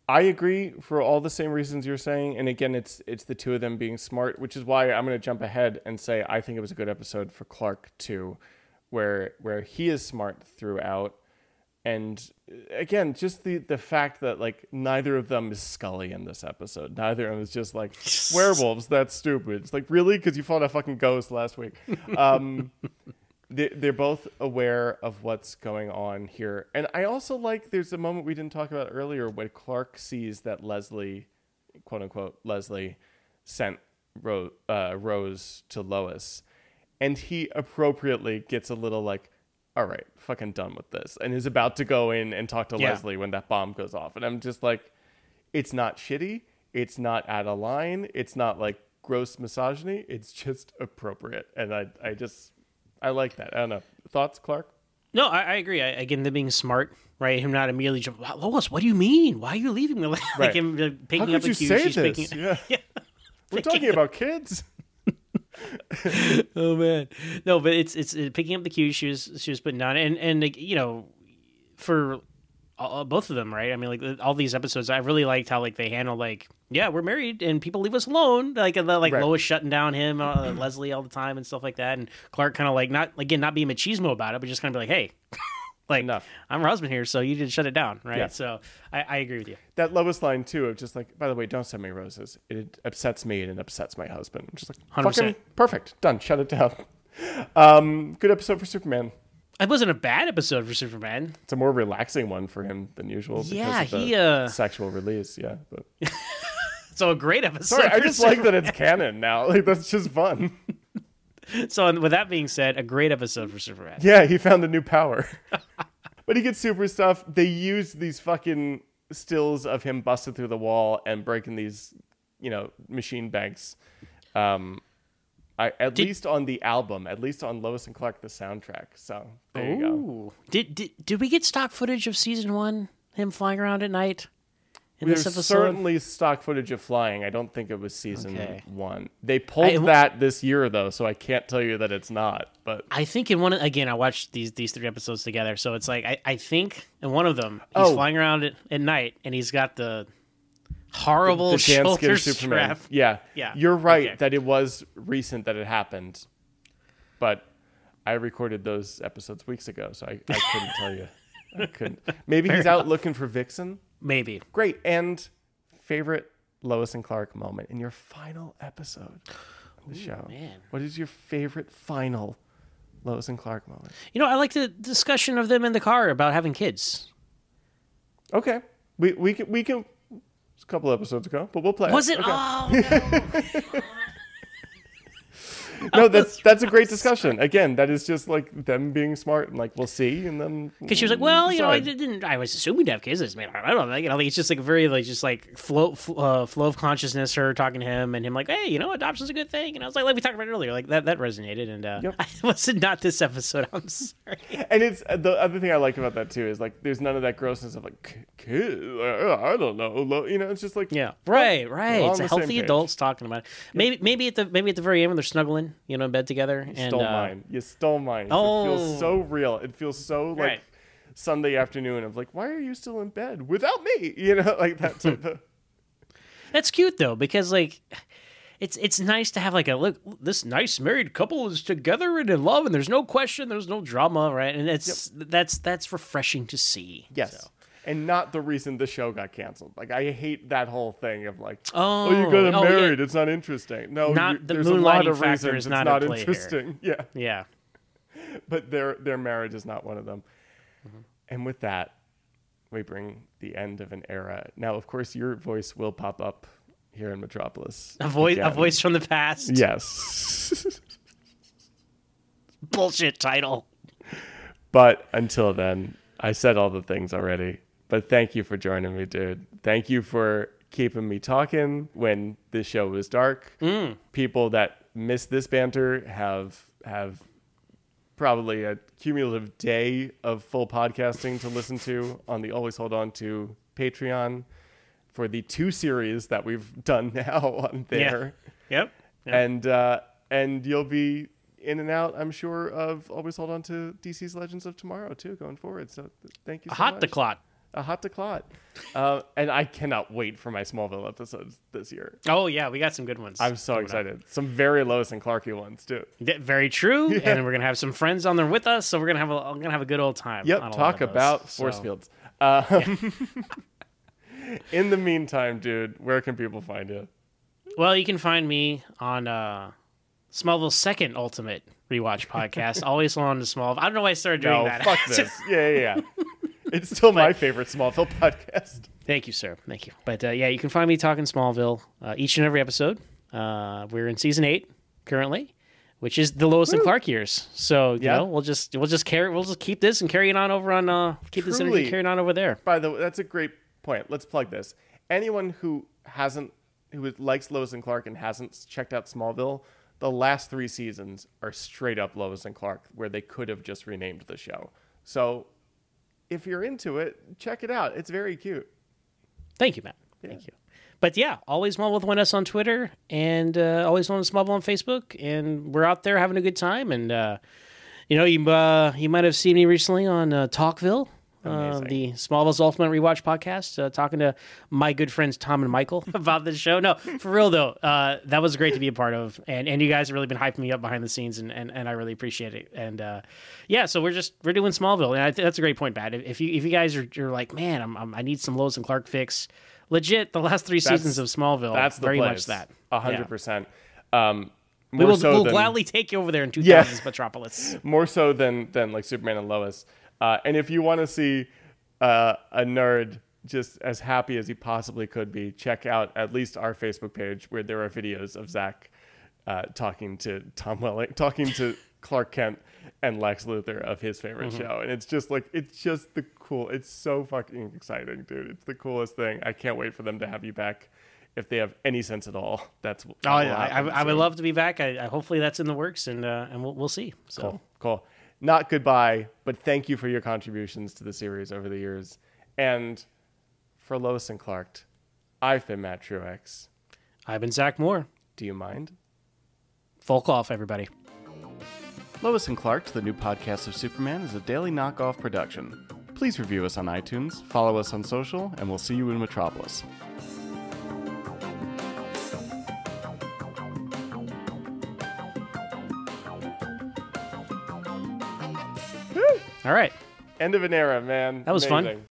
I agree for all the same reasons you're saying, and again, it's it's the two of them being smart, which is why I'm going to jump ahead and say I think it was a good episode for Clark too, where where he is smart throughout, and uh, again, just the the fact that like neither of them is Scully in this episode, neither of them is just like werewolves. That's stupid. It's like really because you fought a fucking ghost last week. Um, they, they're both aware of what's going on here. And I also like there's a moment we didn't talk about earlier when Clark sees that Leslie, quote unquote, Leslie sent Ro- uh, Rose to Lois. And he appropriately gets a little like, all right, fucking done with this. And is about to go in and talk to Yeah. Leslie when that bomb goes off. And I'm just like, it's not shitty. It's not out of line. It's not like gross misogyny. It's just appropriate. And I, I just, I like that. I don't know. Thoughts, Clark? No, I, I agree. I, again, them being smart, right? Him not immediately jump. "Wow, Lois, what do you mean? Why are you leaving me? like Right. him uh, How picking could up the you cue. say she's this? picking. Yeah. Yeah. We're talking about kids. oh man, no, but it's it's picking up the cues she was she was putting down, and and like, you know, for uh, both of them, right? I mean, like all these episodes, I really liked how like they handle like, yeah, we're married and people leave us alone, like and, like Right. Lois shutting down him, uh, Leslie all the time and stuff like that, and Clark kind of like not again not being machismo about it, but just kind of be like, hey. Like Enough. I'm her husband here, so you did shut it down, right? Yeah. So I, I agree with you. That Lois line too of just like, by the way, don't send me roses. It upsets me and it upsets my husband. I'm just like, 100%. fucking perfect, done. Shut it down. Um, good episode for Superman. It wasn't a bad episode for Superman. It's a more relaxing one for him than usual. Because Yeah, of the he, uh, sexual release. Yeah, but So a great episode. sorry, I just like that it's canon now. Like that's just fun. So with that being said, a great episode for Superman. Yeah, he found a new power. but he gets super stuff. They use these fucking stills of him busting through the wall and breaking these, you know, machine banks. Um, I, at Did- least on the album, at least on Lois and Clark, the soundtrack. So there you go. Did, did did we get stock footage of season one? Him flying around at night in There's this episode. certainly stock footage of flying. I don't think it was season Okay. one. They pulled I- that this year though, so I can't tell you that it's not. But I think in one of, again, I watched these these three episodes together, so it's like I, I think in one of them he's Oh. flying around at, at night and he's got the horrible the Dan shoulder Superman. strap. Yeah, Yeah, You're right okay. that it was recent that it happened, but I recorded those episodes weeks ago, so I, I couldn't tell you. I couldn't. Maybe he's out looking for Vixen. Maybe. Great. And favorite Lois and Clark moment in your final episode of the show. man. What is your favorite final Lois and Clark moment? You know, I like the discussion of them in the car about having kids. Okay. We we can we can it's a couple episodes ago, but we'll play. Was it? Okay. Oh, no, that's that's a great discussion. Again, that is just like them being smart and like we'll see, and then because she was like, "Well, you know, I didn't. I was assuming to have kids. I just, I don't know. Like, you know, like, it's just like very like just like flow uh, flow of consciousness. Her talking to him and him like, "Hey, you know, adoption's a good thing." And I was like, like we talked about it earlier, like that that resonated. And uh, Yep. I was not this episode. I'm sorry. And it's the other thing I like about that too is like there's none of that grossness of like "K- kid. uh, I don't know. You know, it's just like Yeah, right, right. It's on a the same healthy adults talking about it. Maybe maybe at the maybe at the very end when they're snuggling, you know, in bed together. and stole uh, mine. You stole mine. It Oh. feels so real. It feels so like Right. Sunday afternoon of like, why are you still in bed without me? You know, like that type of. That's cute though, because like it's it's nice to have like a look. This nice married couple is together and in love, and there's no question, there's no drama, right? And it's that's that's refreshing to see. Yes. So. And not the reason the show got canceled. Like I hate that whole thing of like, Oh, oh, you got oh, yeah. married. It's not interesting. No, Not- you, the there's a lot of factor reasons is it's not not, at here. interesting. Yeah, Yeah. but their their marriage is not one of them. Mm-hmm. And with that, we bring the end of an era. Now, of course, your voice will pop up here in Metropolis. A voice, a voice from the past. Yes. Bullshit title. But until then, I said all the things already. But thank you for joining me, dude. Thank you for keeping me talking when this show was dark. Mm. People that miss this banter have have probably a cumulative day of full podcasting to listen to on the Always Hold On to Patreon for the two series that we've done now on there Yep. Yep. and uh, and you'll be in and out, I'm sure, of always hold on to DC's Legends of Tomorrow too, going forward. So th- thank you. So hot much. to clot. A hot to clot, uh, and I cannot wait for my Smallville episodes this year. Oh yeah, we got some good ones. I'm so coming up. excited. Some very Lois and Clarky ones too. Yeah, Very true. And we're gonna have some friends on there with us, so we're gonna have a gonna have a good old time. Yep. Talk of those. about So- force fields. Um, in the meantime, dude, where can people find you? Well, you can find me on uh, Smallville's second Ultimate rewatch podcast. Always on the Smallville. I don't know why I started doing No, that. fuck this. Yeah, yeah, yeah. It's still my favorite Smallville podcast. Thank you, sir. Thank you. But uh, yeah, you can find me talking Smallville uh, each and every episode. Uh, we're in season eight currently, which is the Lois and Clark years. So you Yeah. know, we'll just we'll just carry we'll just keep this and carry it on over on uh keep this energy Truly. carrying on over there. By the way, that's a great point. Let's plug this. Anyone who hasn't, who likes Lois and Clark and hasn't checked out Smallville, the last three seasons are straight up Lois and Clark, where they could have just renamed the show. So, if you're into it, check it out. It's very cute. Thank you, Matt. Thank you. But yeah, always Smallville with us on Twitter and uh, always on Smallville on Facebook, and we're out there having a good time. And uh, you know, you uh, you might have seen me recently on uh, Talkville, uh, the Smallville's Ultimate Rewatch podcast, uh, talking to my good friends Tom and Michael about this show. No, for real though, uh, that was great to be a part of, and and you guys have really been hyping me up behind the scenes, and and, and I really appreciate it. And uh, yeah, so we're just we're doing Smallville, and I think that's a great point, Pat. If, you if you guys are you're like, man, I'm, I'm I need some Lois and Clark fix. Legit, the last three That's- seasons of Smallville, That's very place. much that. Yeah. hundred percent. Um, We will so we'll than- gladly take you over there in 2000s Yeah. Metropolis. more so than than like Superman and Lois. Uh, and if you want to see uh, a nerd just as happy as he possibly could be, check out at least our Facebook page where there are videos of Zach uh, talking to Tom Welling, talking to Clark Kent and Lex Luthor of his favorite show, and it's just like it's just the cool. It's so fucking exciting, dude. It's the coolest thing. I can't wait for them to have you back. If they have any sense at all, that's that Oh, yeah, I, I, I would love to be back. I, I hopefully that's in the works, and uh, and we'll, we'll see. So Cool. Cool. Not goodbye, but thank you for your contributions to the series over the years. And for Lois and Clark, I've been Matt Truex. I've been Zach Moore. Do you mind? Folk off, everybody. Lois and Clark, the new podcast of Superman, is a daily knockoff production. Please review us on iTunes, follow us on social, and we'll see you in Metropolis. All right. End of an era, man. That was fun. Amazing.